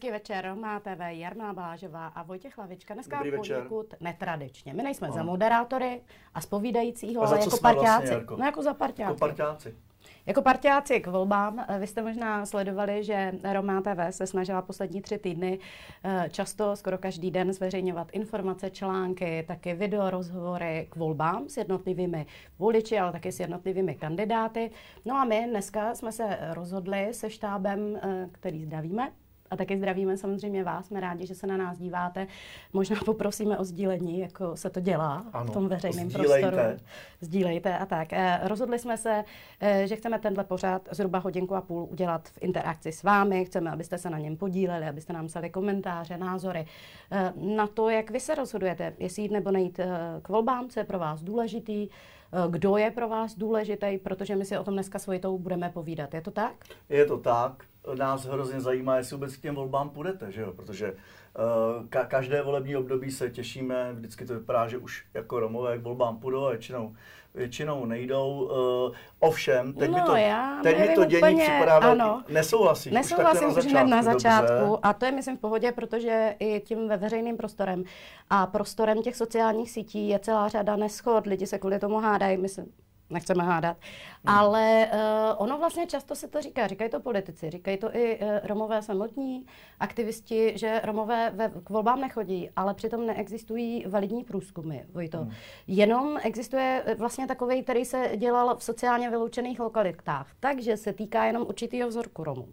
Hezký večer, má TV Jarná Blážová a Vojtěch Lavička. Dneska Dobrý večer. poněkud netradičně. My nejsme za moderátory a spovídajícího, A ale jako jsme vlastně. Jarko? no jako za parťáci. Jako parťáci. Jako parťáci k volbám, eh, vy jste možná sledovali, že Romá TV se snažila poslední tři týdny eh, často, skoro každý den zveřejňovat informace, články, taky video rozhovory k volbám s jednotlivými voliči, ale taky s jednotlivými kandidáty. No a my dneska jsme se rozhodli se štábem, eh, který zdravíme, a taky zdravíme samozřejmě vás, jsme rádi, že se na nás díváte. Možná poprosíme o sdílení, jako se to dělá Ano, v tom veřejném sdílejte. prostoru. Sdílejte a tak. Eh, Rozhodli jsme se, eh, že chceme tenhle pořád zhruba hodinku a půl udělat v interakci s vámi. Chceme, abyste se na něm podíleli, abyste nám psali komentáře, názory eh, na to, jak vy se rozhodujete, jestli jít nebo nejít k volbám, co je pro vás důležitý, kdo je pro vás důležitý, protože my si o tom dneska s Vojitou budeme povídat. Je to tak? Je to tak. Nás hrozně zajímá, jestli vůbec k těm volbám půjdete, že jo? Protože uh, ka- každé volební období se těšíme, vždycky to vypadá, že už jako Romové k volbám půjdou a většinou, většinou nejdou. Uh, ovšem, teď mi No, to, já teď mi to dění úplně, připadá velký. ano. Nesouhlasíš? Nesouhlasím už už hned na Dobře. začátku a to je myslím v pohodě, protože i tím ve veřejným prostorem a prostorem těch sociálních sítí je celá řada neschod, lidi se kvůli tomu hádají, my se nechceme hádat, Hmm. ale uh, ono vlastně často se to říká, říkají to politici, říkají to i uh, Romové samotní, aktivisti, že Romové ve, k volbám nechodí, ale přitom neexistují validní průzkumy, Vojto. Hmm. Jenom existuje eh, vlastně takový, který se dělal v sociálně vyloučených lokalitách, takže se týká jenom určitého vzorku Romů.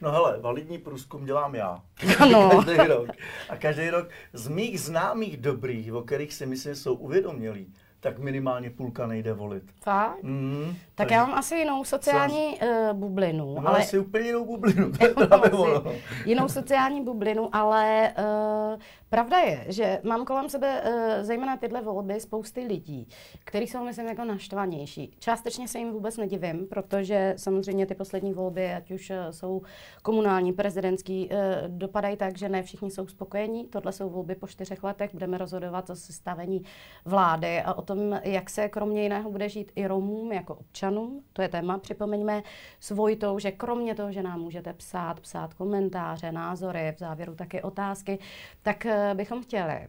No hele, validní průzkum dělám já. Ano. každý rok. A každý rok z mých známých dobrých, o kterých si myslím, jsou uvědomělí, tak minimálně půlka nejde volit. Fakt? Mm, Tak já mám asi jinou sociální uh, bublinu, Mám ale asi úplně jinou bublinu. To jinou sociální bublinu, ale uh, pravda je, že mám kolem sebe uh, zejména tyhle volby spousty lidí, kteří jsou, myslím, jako naštvanější. Částečně se jim vůbec nedivím, protože samozřejmě ty poslední volby, ať už uh, jsou komunální, prezidentský, uh, dopadají tak, že ne všichni jsou spokojení. Tohle jsou volby po čtyřech letech, budeme rozhodovat o sestavení vlády a o tom, jak se kromě jiného bude žít i Romům jako občanům. To je téma, připomeňme s Vojtou, že kromě toho, že nám můžete psát, psát komentáře, názory, v závěru taky otázky, tak eh, bychom chtěli eh,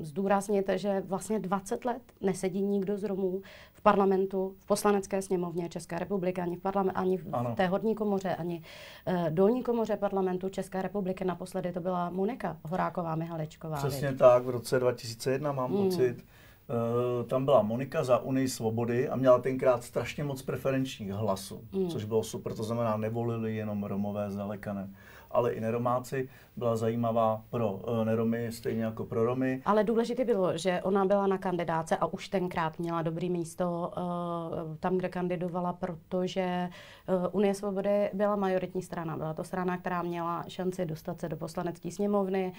zdůraznit, že vlastně 20 let nesedí nikdo z Romů v parlamentu, v poslanecké sněmovně České republiky, ani v, parlament, ani v Ano. té horní komoře, ani eh, dolní komoře parlamentu České republiky. Naposledy to byla Monika Horáková Mihalečková. Přesně tak, v roce 2001 mám Mm. pocit. Uh, tam byla Monika za Unii svobody a měla tenkrát strašně moc preferenčních hlasů, Mm. což bylo super. To znamená, nevolili jenom Romové zdaleka ne, ale i neromáci. Byla zajímavá pro uh, neromy, stejně jako pro Romy. Ale důležité bylo, že ona byla na kandidáce a už tenkrát měla dobrý místo uh, tam, kde kandidovala, protože uh, Unie svobody byla majoritní strana. Byla to strana, která měla šanci dostat se do poslanecké sněmovny.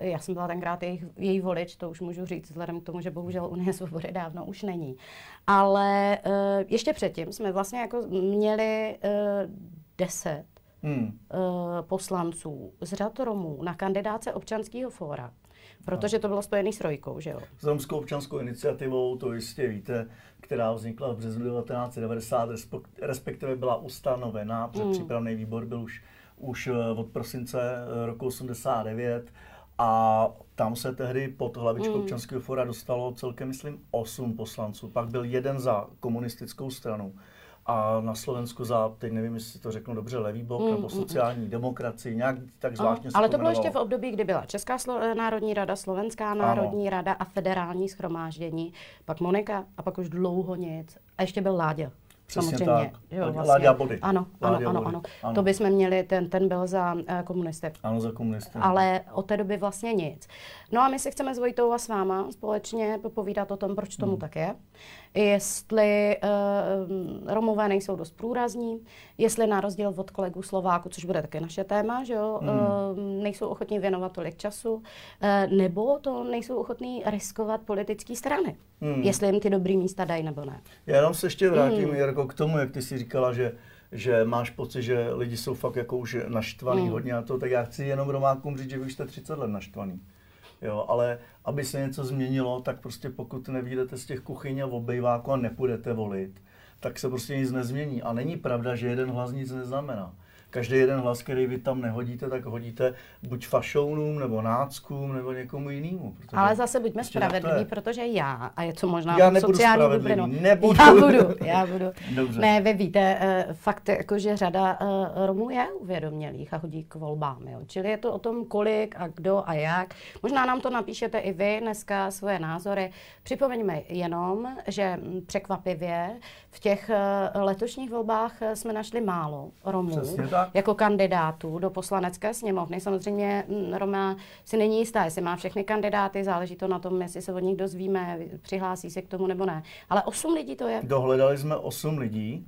Já jsem byla tenkrát jejich, její volič, to už můžu říct, vzhledem k tomu, že bohužel Unie svobody dávno už není. Ale ještě předtím jsme vlastně jako měli deset Hmm. eh, poslanců z řad Romů na kandidáce občanského fóra, protože to bylo spojené s Rojkou, že jo? S romskou občanskou iniciativou, to jistě víte, která vznikla v březnu 1990, respekt- respektive byla ustanovená, Mm. předpřípravný výbor byl už, už eh, od prosince eh, roku 89 a tam se tehdy pod hlavičkou Mm. občanského fora dostalo celkem, myslím, 8 poslanců. Pak byl jeden za komunistickou stranu a na Slovensku za, teď nevím, jestli to řeknu dobře, levý blok Mm, nebo mm, sociální demokracii, nějak tak zvláštně Ale to bylo ještě v období, kdy byla Česká Slo- národní rada, Slovenská národní rada a federální schromáždění, pak Monika a pak už dlouho nic. A ještě byl Láďa. Přesně samozřejmě. tak. Jo, vlastně. Láďa Body. Ano, ano, Láďa ano, Body. ano. Ano. To bychom měli, ten, ten byl za uh, komunisty. Ano, za komunisty. Ale od té doby vlastně nic. No a my si chceme s Vojtou a s váma společně popovídat o tom, proč tomu Hmm. tak je. Jestli uh, Romové nejsou dost průrazní, jestli na rozdíl od kolegů Slováků, což bude také naše téma, že jo, Hmm. uh, nejsou ochotní věnovat tolik času, uh, nebo to nejsou ochotní riskovat politické strany. Hmm. Jestli jim ty dobrý místa dají nebo ne. Já jenom se ještě vrátím, Mm. mm. Jarko, k tomu, jak ty jsi říkala, že, že máš pocit, že lidi jsou fakt jako už naštvaný Mm. mm. hodně na to, tak já chci jenom Romákům říct, že vy už jste 30 let naštvaný. Jo, ale aby se něco změnilo, tak prostě pokud nevídete z těch kuchyň a obejváků a nepůjdete volit, tak se prostě nic nezmění. A není pravda, že jeden hlas nic neznamená. Každý jeden hlas, který vy tam nehodíte, tak hodíte buď fašounům, nebo náckům, nebo někomu jinému. Ale zase buďme prostě spravedliví, protože já, a je to možná já nebudu sociální bublinu. Nebudu. Já budu, já budu. Dobře. Ne, vy víte, eh, fakt jako, že řada eh, Romů je uvědomělých a chodí k volbám. Jo. Čili je to o tom, kolik a kdo a jak. Možná nám to napíšete i vy dneska svoje názory. Připomeňme jenom, že překvapivě v těch eh, letošních volbách jsme našli málo Romů jako kandidátů do poslanecké sněmovny. Samozřejmě mm, Roma si není jistá, jestli má všechny kandidáty, záleží to na tom, jestli se od nich dozvíme, přihlásí se k tomu nebo ne. Ale osm lidí to je. Dohledali jsme osm lidí.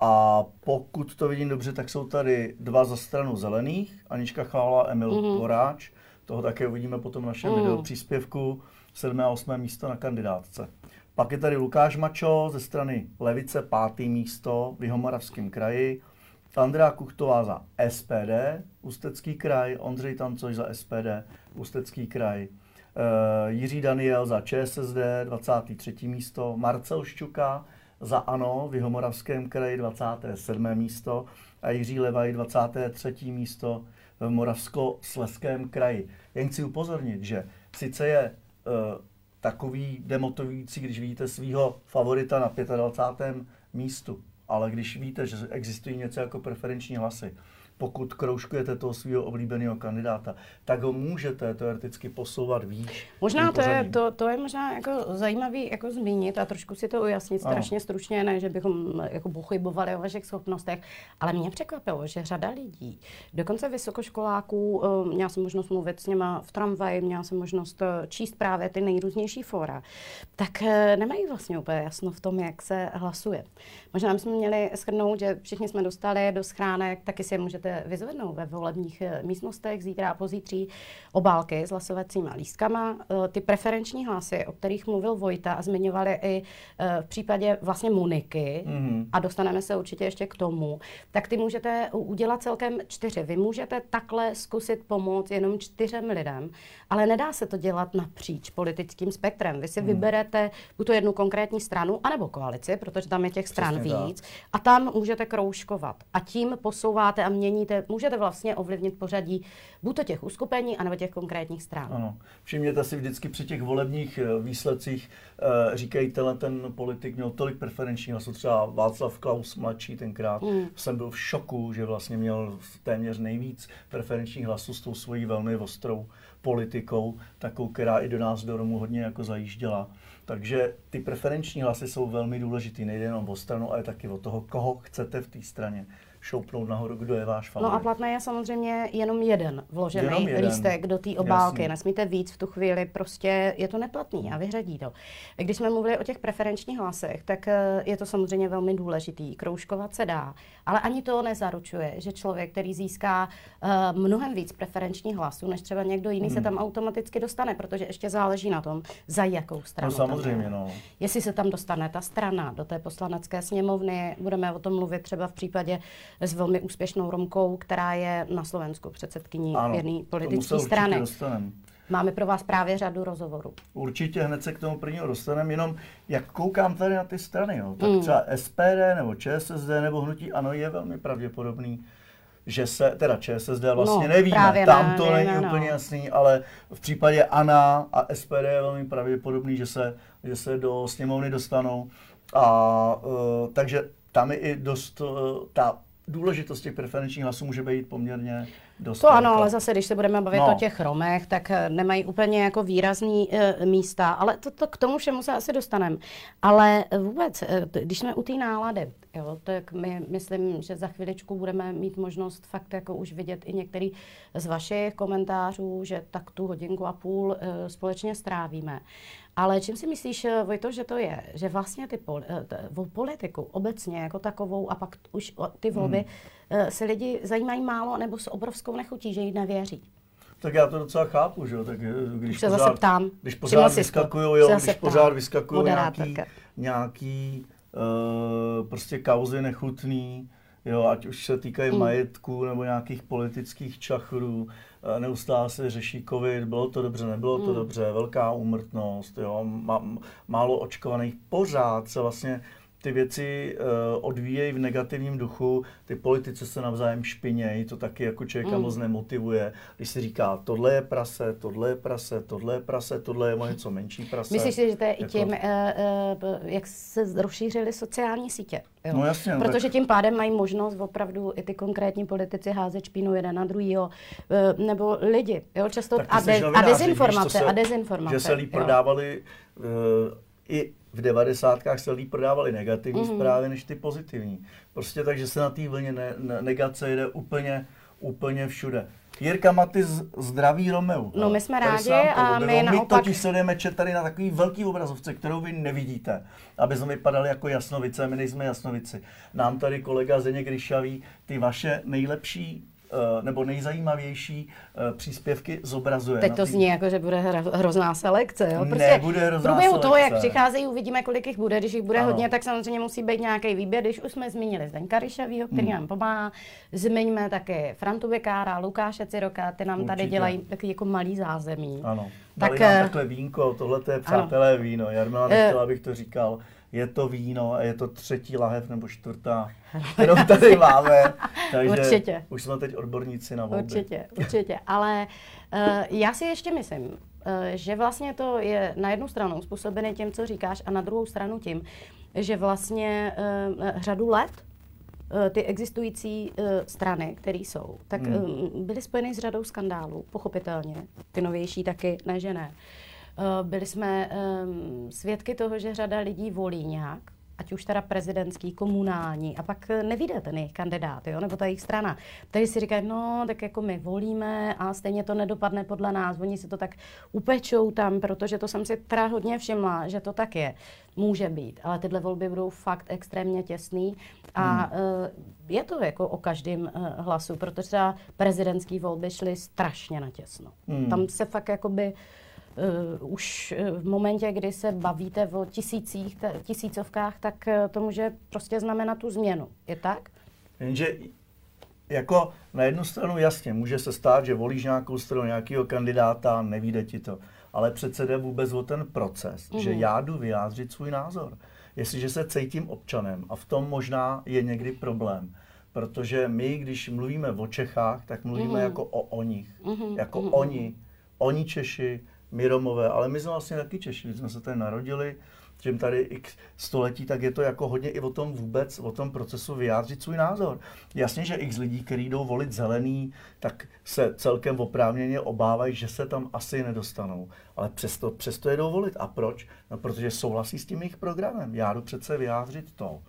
A pokud to vidím dobře, tak jsou tady dva za stranu zelených, Anička Chála a Emil mm-hmm. Poráč. Toho také uvidíme potom v našem mm. video příspěvku. 7. a 8. místo na kandidátce. Pak je tady Lukáš Mačo ze strany Levice, pátý místo v Jihomoravském kraji. Andrea Kuchtová za SPD, Ústecký kraj, Ondřej Tancoš za SPD, Ústecký kraj, uh, Jiří Daniel za ČSSD, 23. místo, Marcel Šťuka za ANO v Jihomoravském kraji, 27. místo a Jiří Levaj, 23. místo v Moravskosleském kraji. Jen chci upozornit, že sice je uh, takový demotivující, když vidíte svého favorita na 25. místu, ale když víte, že existují něco jako preferenční hlasy, pokud kroužkujete toho svého oblíbeného kandidáta, tak ho můžete teoreticky posouvat výš. Možná to je, to, to je možná jako zajímavý jako zmínit a trošku si to ujasnit ano. strašně stručně, ne, že bychom jako pochybovali o vašich schopnostech, ale mě překvapilo, že řada lidí, dokonce vysokoškoláků, eh, měla jsem možnost mluvit s něma v tramvaji, měla jsem možnost eh, číst právě ty nejrůznější fora, tak eh, nemají vlastně úplně jasno v tom, jak se hlasuje. Možná bychom měli shrnout, že všichni jsme dostali do schránek, taky si je můžete vyzvednout ve volebních eh, místnostech zítra a pozítří obálky s hlasovacíma lístkama. Eh, ty preferenční hlasy, o kterých mluvil Vojta a zmiňovali i eh, v případě vlastně Moniky, mm-hmm. a dostaneme se určitě ještě k tomu, tak ty můžete udělat celkem čtyři. Vy můžete takhle zkusit pomoct jenom čtyřem lidem, ale nedá se to dělat napříč politickým spektrem. Vy si mm. vyberete buď to jednu konkrétní stranu, anebo koalici, protože tam je těch stran Přesně víc, tak. a tam můžete kroužkovat. A tím posouváte a měníte, můžete vlastně ovlivnit pořadí buď to těch uskupení, anebo těch konkrétních stran. Ano. Všimněte si vždycky při těch volebních eh, výsledcích, uh, říkají, tenhle ten politik měl tolik preferenčních hlasů, třeba Václav Klaus mladší tenkrát, mm. jsem byl v šoku, že vlastně měl téměř nejvíc preferenčních hlasů s tou svojí velmi ostrou politikou, takovou, která i do nás do Romu hodně jako zajížděla. Takže ty preferenční hlasy jsou velmi důležitý, nejde jenom o stranu, ale taky o toho, koho chcete v té straně šoupnout nahoru, kdo je váš favorit. No a platné je samozřejmě jenom jeden vložený jenom jeden. lístek do té obálky. Jasný. Nesmíte víc v tu chvíli, prostě je to neplatný a vyřadí to. Když jsme mluvili o těch preferenčních hlasech, tak eh, je to samozřejmě velmi důležitý. Kroužkovat se dá, ale ani to nezaručuje, že člověk, který získá uh, mnohem víc preferenčních hlasů, než třeba někdo jiný, hmm. se tam automaticky dostane, protože ještě záleží na tom, za jakou stranu. No samozřejmě, no. Jestli se tam dostane ta strana do té poslanecké sněmovny, budeme o tom mluvit třeba v případě s velmi úspěšnou Romkou, která je na Slovensku předsedkyní jedné politické strany. Máme pro vás právě řadu rozhovorů. Určitě hned se k tomu prvního dostaneme, jenom jak koukám tady na ty strany, jo, tak mm. třeba SPD nebo ČSSD nebo Hnutí Ano je velmi pravděpodobný, že se, teda ČSSD vlastně no, nevíme, tam to nevíme, není no. úplně jasný, ale v případě ANA a SPD je velmi pravděpodobný, že se, že se do sněmovny dostanou. A uh, takže tam je i dost uh, ta důležitost těch preferenčních hlasů může být poměrně dost. To ano, ale zase, když se budeme bavit no. o těch Romech, tak eh, nemají úplně jako výrazný e, místa, ale to, to, k tomu všemu se asi dostaneme. Ale vůbec, když jsme u té nálady, jo, tak my myslím, že za chviličku budeme mít možnost fakt jako už vidět i některý z vašich komentářů, že tak tu hodinku a půl e, společně strávíme. Ale čím si myslíš, eh, Vojto, že to je? Že vlastně ty pol, eh, politiku obecně jako takovou a pak už ty volby hmm. se lidi zajímají málo nebo s obrovskou nechutí, že jí nevěří. Tak já to docela chápu, že jo, tak když pořád, zase ptám, když pořád vyskakují, jo, když pořád vyskakují nějaký, nějaký uh, prostě kauzy nechutný, jo, ať už se týkají hmm. majetku nebo nějakých politických čachrů, neustále se řeší covid, bylo to dobře, nebylo to hmm. dobře, velká úmrtnost, jo, má, málo očkovaných, pořád se vlastně ty věci uh, odvíjejí v negativním duchu, ty politici se navzájem špinějí, to taky jako člověka mm. moc nemotivuje. Když si říká, tohle je prase, tohle je prase, tohle je prase, tohle je o něco menší prase. Myslíš si, že to je jako... i tím, uh, uh, jak se rozšířily sociální sítě? Jo? No jasně. No Protože tak... tím pádem mají možnost opravdu i ty konkrétní politici házet špínu jeden na druhýho, uh, nebo lidi, jo, často a, de, a dezinformace, víš, se, a dezinformace. Že se líp prodávali uh, i v devadesátkách se líp prodávaly negativní mm-hmm. zprávy než ty pozitivní. Prostě takže se na té vlně ne, ne, negace jde úplně, úplně všude. Jirka Maty zdraví Romeu. No my jsme rádi a my, naopak... My totiž sledujeme čet tady na takový velký obrazovce, kterou vy nevidíte, aby jsme vypadali jako jasnovice, my nejsme jasnovici. Nám tady kolega Zeněk Ryšavý ty vaše nejlepší nebo nejzajímavější eh, příspěvky zobrazuje. Teď to tý... zní jako, že bude hrozná selekce. Jo? Prostě Nebude hrozná průběhu selekce. toho, jak přicházejí, uvidíme, kolik jich bude. Když jich bude ano. hodně, tak samozřejmě musí být nějaký výběr. Když už jsme zmínili Zdeňka Ryšavýho, který hmm. nám pomáhá, zmiňme taky Frantu Bekára, Lukáše Ciroka, ty nám Určitě. tady dělají taky jako malý zázemí. Ano. Dali tak, nám eh, takhle vínko, tohle je přátelé ano. víno. Jarmila nechtěla, abych to říkal je to víno a je to třetí lahev nebo čtvrtá, kterou tady máme. Takže určitě. už jsme teď odborníci na volby. Určitě, určitě. Ale uh, já si ještě myslím, uh, že vlastně to je na jednu stranu způsobené tím, co říkáš, a na druhou stranu tím, že vlastně uh, řadu let ty existující uh, strany, které jsou, tak hmm. byly spojeny s řadou skandálů, pochopitelně. Ty novější taky, ne že ne. Eh, byli jsme um, svědky toho, že řada lidí volí nějak, ať už teda prezidentský, komunální, a pak nevíde ten jejich kandidát, jo, nebo ta jejich strana. Tady si říkají, no, tak jako my volíme a stejně to nedopadne podle nás, oni si to tak upečou tam, protože to jsem si teda hodně všimla, že to tak je. Může být, ale tyhle volby budou fakt extrémně těsný a hmm. uh, je to jako o každém hlasu, protože třeba prezidentské volby šly strašně natěsno. Hmm. Tam se fakt jakoby uh, už eh, v momentě, kdy se bavíte o tisících, t- tisícovkách, tak uh, to může prostě znamenat tu změnu. Je tak? Jenže jako na jednu stranu jasně, může se stát, že volíš nějakou stranu, nějakého kandidáta, nevíde ti to. Ale přece jde vůbec o ten proces, mm. že mhm. já jdu vyjádřit svůj názor. Jestliže se cítím občanem, a v tom možná je někdy problém, protože my, když mluvíme o Čechách, tak mluvíme mm. jako o o nich, mm. jako mm. oni, oni Češi, my Romové, ale my jsme vlastně taky Češi, my jsme se tady narodili, že tady x století, tak je to jako hodně i o tom vůbec, o tom procesu vyjádřit svůj názor. Jasně, že x lidí, kteří jdou volit zelený, tak se celkem oprávněně obávají, že se tam asi nedostanou. Ale přesto, přesto jedou volit. A proč? No, protože souhlasí s tím jejich programem. Já jdu přece vyjádřit to.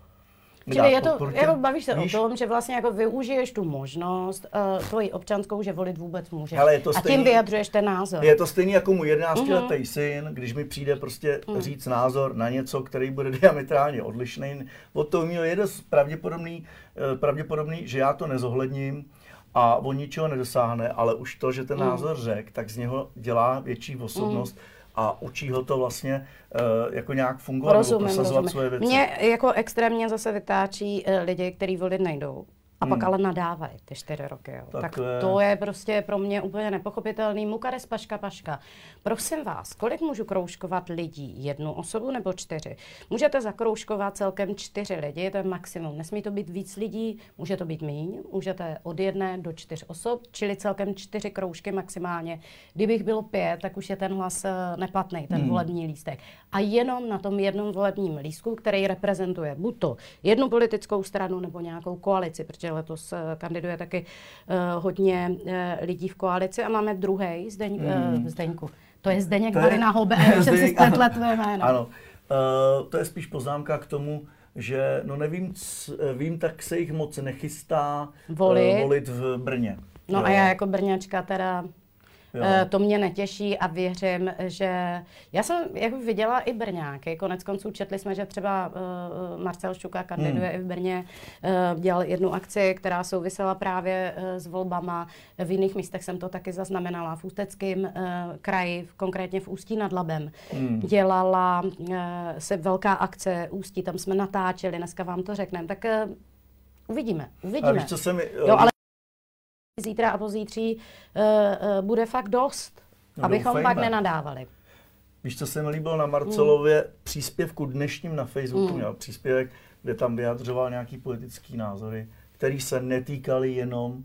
Čili je to, jako bavíš se víš? o tom, že vlastně jako využiješ tu možnost uh, tvoji občanskou, že volit vůbec můžeš. Ale je to stejný, a tím vyjadřuješ ten názor. Je to stejný jako můj 11-letý uh-huh. syn, když mi přijde prostě uh-huh. říct názor na něco, který bude diametrálně odlišný od toho mého, je dost pravděpodobný, uh, pravděpodobný, že já to nezohledním a on ničeho nedosáhne, ale už to, že ten uh-huh. názor řek, tak z něho dělá větší osobnost. Uh-huh a učí ho to vlastně uh, jako nějak fungovat rozumím, nebo prosazovat rozumím. svoje věci. Mě jako extrémně zase vytáčí uh, lidi, kteří volit nejdou. A pak hmm. ale nadávají ty čtyři roky. Jo. Tak, tak to, je... to je prostě pro mě úplně nepochopitelný. Mukares paška paška. Prosím vás, kolik můžu kroužkovat lidí? Jednu osobu nebo čtyři? Můžete zakroužkovat celkem čtyři lidi, to je maximum. Nesmí to být víc lidí, může to být míň, můžete od jedné do čtyř osob, čili celkem čtyři kroužky maximálně. Kdybych bylo pět, tak už je ten hlas eh, neplatný, ten hmm. volební lístek. A jenom na tom jednom volebním lístku, který reprezentuje buď to jednu politickou stranu nebo nějakou koalici, protože že letos eh, kandiduje taky uh, hodně uh, lidí v koalici a máme druhý Zdeň, mm. Zdeňku. To je Zdeněk Borina Hobe, jsem si spletla tvé jméno. Ano, uh, to je spíš poznámka k tomu, že, no nevím, vím, tak se jich moc nechystá volit, uh, volit v Brně. No jo. a já jako Brňačka teda Jo. Eh, to mě netěší a věřím, že... Já jsem jako viděla i Brňáky, konec konců četli jsme, že třeba uh, Marcel Šuka kandiduje hmm. i v Brně, uh, dělal jednu akci, která souvisela právě uh, s volbama. V jiných místech jsem to taky zaznamenala. V Ústeckém uh, kraji, konkrétně v Ústí nad Labem, hmm. dělala uh, se velká akce Ústí, tam jsme natáčeli, dneska vám to řekneme. Tak uh, uvidíme, uvidíme. A víš, co se mi, jo, ale zítra a pozítří uh, uh, bude fakt dost, no, abychom doufejme. pak nenadávali. Víš, co se mi líbilo na Marcelově mm. příspěvku dnešním na Facebooku, mm. měl příspěvek, kde tam vyjadřoval nějaký politický názory, který se netýkaly jenom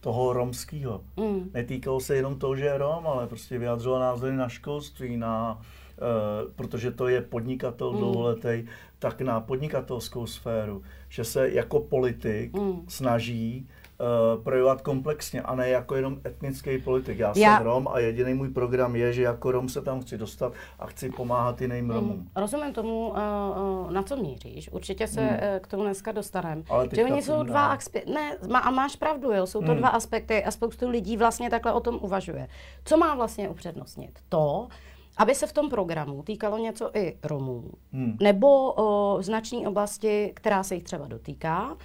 toho romského. Mm. Netýkalo se jenom toho, že je Rom, ale prostě vyjadřoval názory na školství, na, uh, protože to je podnikatel mm. dlouholetý, tak na podnikatelskou sféru, že se jako politik mm. snaží uh, projevovat komplexně a ne jako jenom etnický politik. Já, Já jsem Rom a jediný můj program je, že jako Rom se tam chci dostat a chci pomáhat jiným Romům. Hmm. Rozumím tomu, uh, na co míříš. Určitě se hmm. k tomu dneska dostaneme. Že oni jsou dva aspekty. Ne, má, a máš pravdu, jo, jsou to hmm. dva aspekty a spoustu lidí vlastně takhle o tom uvažuje. Co má vlastně upřednostnit? To, aby se v tom programu týkalo něco i Romů, hmm. nebo o značné oblasti, která se jich třeba dotýká,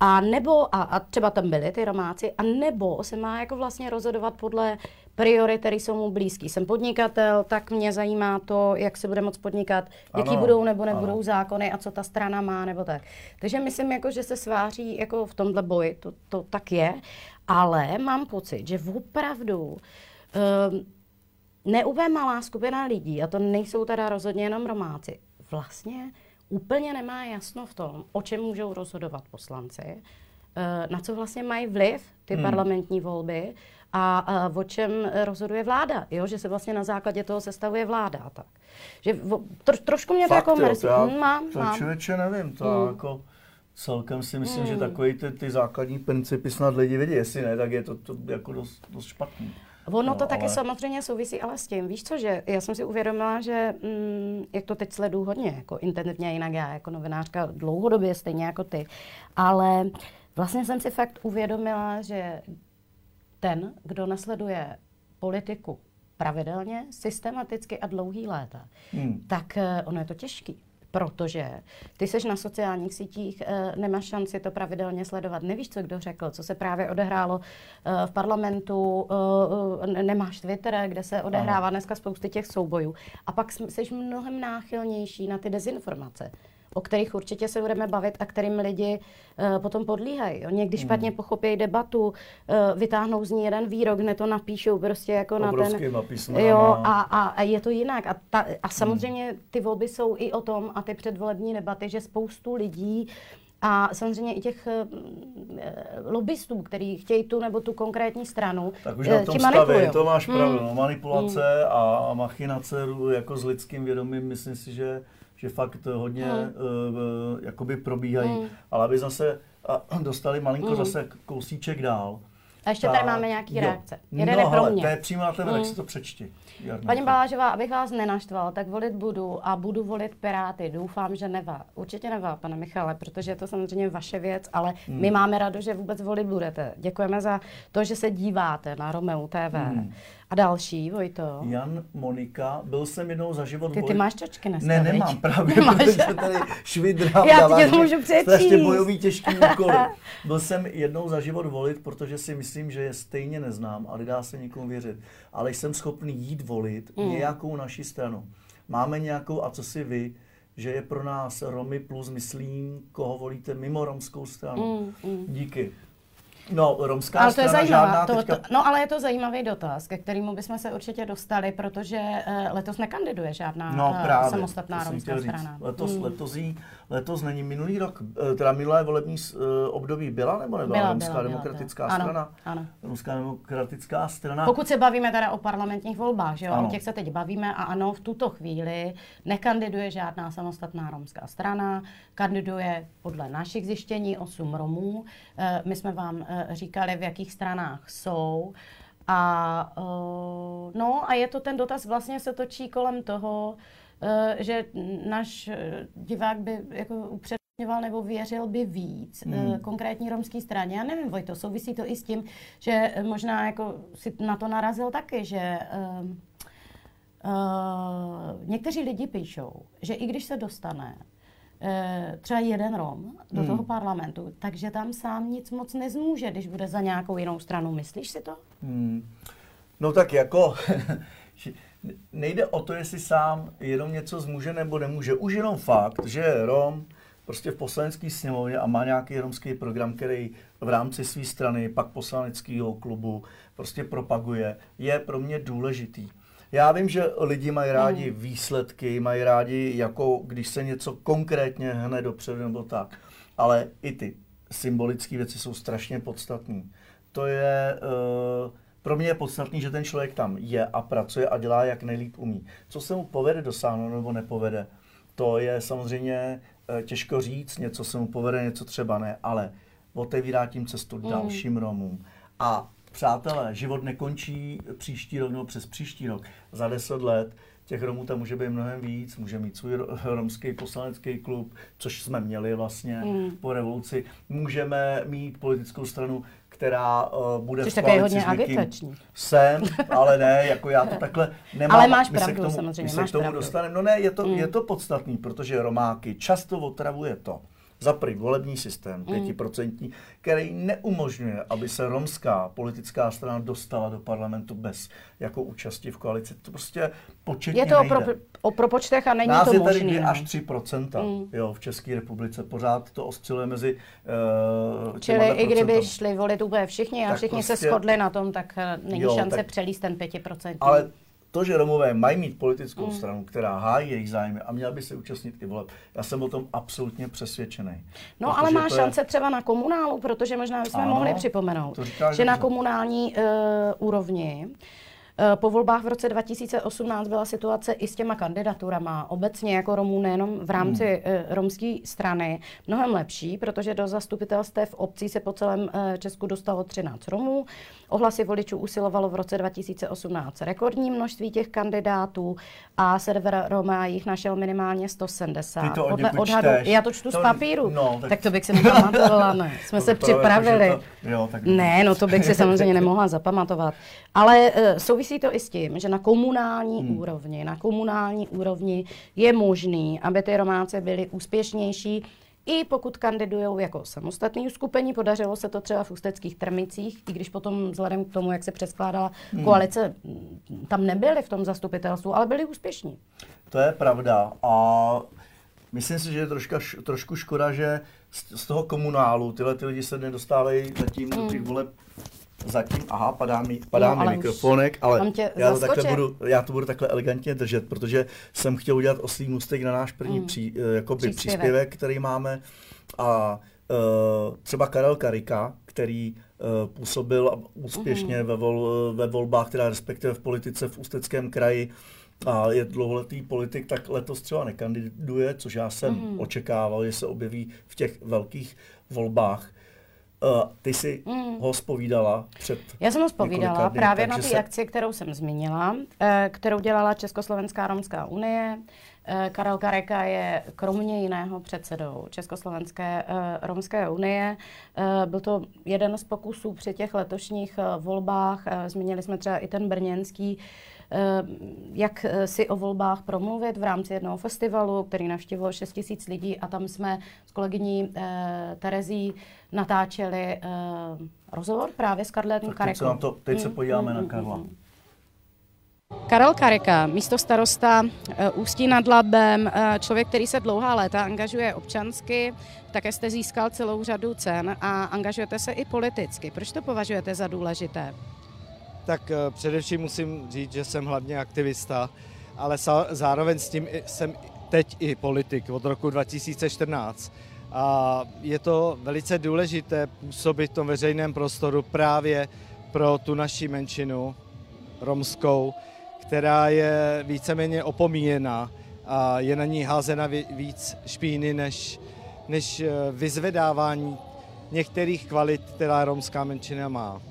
a nebo, a, a třeba tam byly ty Romáci, a nebo se má jako vlastně rozhodovat podle priorit, které jsou mu blízký. Jsem podnikatel, tak mě zajímá to, jak se bude moc podnikat, ano, jaký budou nebo nebudou ano. zákony a co ta strana má nebo tak. Takže myslím, jako, že se sváří jako v tomhle boji, to, to tak je, ale mám pocit, že opravdu um, neúplně malá skupina lidí, a to nejsou teda rozhodně jenom Romáci, vlastně úplně nemá jasno v tom, o čem můžou rozhodovat poslanci, eh, na co vlastně mají vliv ty hmm. parlamentní volby a, a o čem rozhoduje vláda, jo? že se vlastně na základě toho sestavuje vláda tak. Že tro, trošku mě Fakt, to jako mrzí. Hmm, mám, to mám. člověče nevím, to hmm. jako celkem si myslím, hmm. že takový ty, ty základní principy snad lidi vidí, jestli ne, tak je to, to jako dost, dost špatný. Ono no, to taky ale... samozřejmě souvisí ale s tím. Víš co, že já jsem si uvědomila, že mm, jak to teď sleduju hodně, jako intenzivně, jinak já jako novinářka dlouhodobě, stejně jako ty, ale vlastně jsem si fakt uvědomila, že ten, kdo nasleduje politiku pravidelně, systematicky a dlouhý léta, hmm. tak uh, ono je to těžký protože ty seš na sociálních sítích, e, nemáš šanci to pravidelně sledovat. Nevíš, co kdo řekl, co se právě odehrálo e, v parlamentu, e, nemáš Twitter, kde se odehrává dneska spousty těch soubojů. A pak seš mnohem náchylnější na ty dezinformace o kterých určitě se budeme bavit a kterým lidi uh, potom podlíhají. Jo. Někdy hmm. špatně pochopí debatu, uh, vytáhnou z ní jeden výrok, ne to napíšou prostě jako Obrovský na ten... Jo, a, a, a je to jinak. A, ta, a samozřejmě ty volby jsou i o tom a ty předvolební debaty, že spoustu lidí a samozřejmě i těch uh, lobbystů, kteří chtějí tu nebo tu konkrétní stranu, Tak už na tom staví, to máš pravdu. Hmm. No, manipulace hmm. a machinace jako s lidským vědomím, myslím si, že že fakt hodně hmm. uh, jakoby probíhají, hmm. ale aby zase uh, dostali malinko hmm. zase kousíček dál. A ještě ta, tady máme nějaký reakce. Jeden no, je pro mě. to je přímo na tebe, hmm. tak si to přečti. Jarno. Paní Balážová, abych vás nenaštval, tak volit budu a budu volit Piráty. Doufám, že neva. Určitě neva, pane Michale, protože je to samozřejmě vaše věc, ale hmm. my máme rado, že vůbec volit budete. Děkujeme za to, že se díváte na Romeu TV. Hmm. A další, Vojto? Jan Monika, byl jsem jednou za život... Ty, ty máš čočky dneska, Ne, nemám právě, Nemáš. protože tady švidrám. Já ti to můžu přečíst. Strašně bojový těžký úkoly. Byl jsem jednou za život volit, protože si myslím, že je stejně neznám a nedá se nikomu věřit. Ale jsem schopný jít volit mm. nějakou naši stranu. Máme nějakou, a co si vy, že je pro nás Romy plus, myslím, koho volíte mimo romskou stranu. Mm, mm. Díky. No, romská ale to je zajímavá, to, teďka... to, No, ale je to zajímavý dotaz, ke kterému bychom se určitě dostali, protože uh, letos nekandiduje žádná no, eh, právě, samostatná romská strana. Letos, hmm. letos, jí, letos není minulý rok, eh, teda minulé volební uh, období byla nebo nebyla byla, Romská byla, demokratická byla, strana? Ano, ano. Romská demokratická strana. Pokud se bavíme teda o parlamentních volbách, že jo, ano. o těch se teď bavíme a ano, v tuto chvíli nekandiduje žádná samostatná romská strana, kandiduje podle našich zjištění 8 Romů. Uh, my jsme vám říkali, v jakých stranách jsou. A, uh, no, a je to ten dotaz, vlastně se točí kolem toho, že náš divák by jako upřednostňoval nebo věřil by víc hmm. konkrétní romské straně. Já nevím, Vojto, souvisí to i s tím, že možná jako si na to narazil taky, že uh, uh, někteří lidi píšou, že i když se dostane Eh, třeba jeden Rom do hmm. toho parlamentu, takže tam sám nic moc nezmůže, když bude za nějakou jinou stranu. Myslíš si to? Hmm. No tak jako, nejde o to, jestli sám jenom něco zmůže nebo nemůže. Už jenom fakt, že Rom prostě v poslanecké sněmovně a má nějaký romský program, který v rámci své strany, pak poslaneckého klubu prostě propaguje, je pro mě důležitý. Já vím, že lidi mají rádi hmm. výsledky, mají rádi, jako když se něco konkrétně hne dopředu nebo tak. Ale i ty symbolické věci jsou strašně podstatné. To je... Uh, pro mě je podstatný, že ten člověk tam je a pracuje a dělá, jak nejlíp umí. Co se mu povede dosáhnout nebo nepovede, to je samozřejmě eh, těžko říct, něco se mu povede, něco třeba ne, ale otevírá tím cestu mm. dalším Romům. A přátelé, život nekončí příští rok nebo přes příští rok. Za deset let těch Romů tam může být mnohem víc, může mít svůj romský poslanecký klub, což jsme měli vlastně mm. po revoluci. Můžeme mít politickou stranu, která uh, bude Což v koalici hodně agitační. Jsem, ale ne, jako já to takhle nemám. Ale máš my pravdu, se k tomu, samozřejmě, my se máš k tomu pravdu. dostaneme. No ne, je to, Mm. je to podstatný, protože Romáky často otravuje to, za prvý volební systém, Mm. pětiprocentní, který neumožňuje, aby se romská politická strana dostala do parlamentu bez jako účasti v koalici. To prostě početně Je to o, nejde. pro, o propočtech a není Nás to je tady možné. 2 no. až 3 Mm. jo, v České republice. Pořád to osciluje mezi uh, Čili i kdyby šli volit úplně všichni a všichni se prostě- shodli na tom, tak eh, není Jo, šance tak- přelíst ten 5%. Ale to, že Romové mají mít politickou Mm. stranu, která hájí jejich zájmy a měla by se účastnit i voleb, já jsem o tom absolutně přesvědčený. No ale má je- šance třeba na komunálu, protože možná bychom Ano, mohli připomenout, to říkáš že na komunální uh, úrovni po volbách v roce 2018 byla situace i s těma kandidaturama, obecně jako Romů, nejenom v rámci hmm. romské strany, mnohem lepší, protože do zastupitelstev obcí se po celém eh, Česku dostalo 13 Romů. Ohlasy voličů usilovalo v roce 2018 rekordní množství těch kandidátů a server Roma jich našel minimálně 170. Ty to od Podle odhadu, čteš. já to čtu To- z papíru, no, tak, tak- to bych si nepamatovala, ne. Jsme To se že připravili. to- jo, tak Ne, no to bych si samozřejmě nemohla zapamatovat. Ale uh, souvisí to i s tím, že na komunální hmm. úrovni, na komunální úrovni je možný, aby ty Romáci byli úspěšnější, i pokud kandidují jako samostatný uskupení, podařilo se to třeba v ústeckých Trmicích, i když potom vzhledem k tomu, jak se přeskládala hmm. koalice, tam nebyli v tom zastupitelstvu, ale byli úspěšní. To je pravda a myslím si, že je troška, trošku škoda, že z, z toho komunálu tyhle ty lidi se nedostávají zatím do těch voleb zatím, aha, padá mi, padá No, mi ale už mikrofonek, ale tě já to, takhle budu, já to budu takhle elegantně držet, protože jsem chtěl udělat oslý můstek na náš první Mm. pří, eh, jakoby Příspěvek. příspěvek. který máme a uh, třeba Karel Karika, který uh, působil úspěšně Mhm. ve, vol, ve volbách, teda respektive v politice v Ústeckém kraji, a je dlouholetý politik, tak letos třeba nekandiduje, což já jsem Mhm. očekával, že se objeví v těch velkých volbách. Uh, ty jsi Mhm. ho spovídala před Já jsem ho spovídala dny, právě na té se- akci, kterou jsem zmínila, eh, kterou dělala Československá romská unie. Eh, Karel Kareka je kromě jiného předsedou Československé eh, romské unie. Byl to jeden z pokusů při těch letošních volbách. Zmínili jsme třeba i ten brněnský, jak si o volbách promluvit v rámci jednoho festivalu, který navštívilo 6 000 lidí a tam jsme s kolegyní Terezí natáčeli eh, rozhovor právě s Karlem Tak teď Karekou. se, to, teď se Mm, podíváme mm, na mm, Karla. mm. Karel Kareka, místo starosta eh, Ústí nad Labem, eh, člověk, který se dlouhá léta angažuje občansky, také jste získal celou řadu cen a angažujete se i politicky. Proč to považujete za důležité? Tak především musím říct, že jsem hlavně aktivista, ale zároveň s tím i- jsem teď i politik od roku 2014. A je to velice důležité působit v tom veřejném prostoru právě pro tu naši menšinu romskou, která je víceméně opomíjená a je na ní házena ví- víc špíny než, než eh, vyzvedávání některých kvalit, která romská menšina má.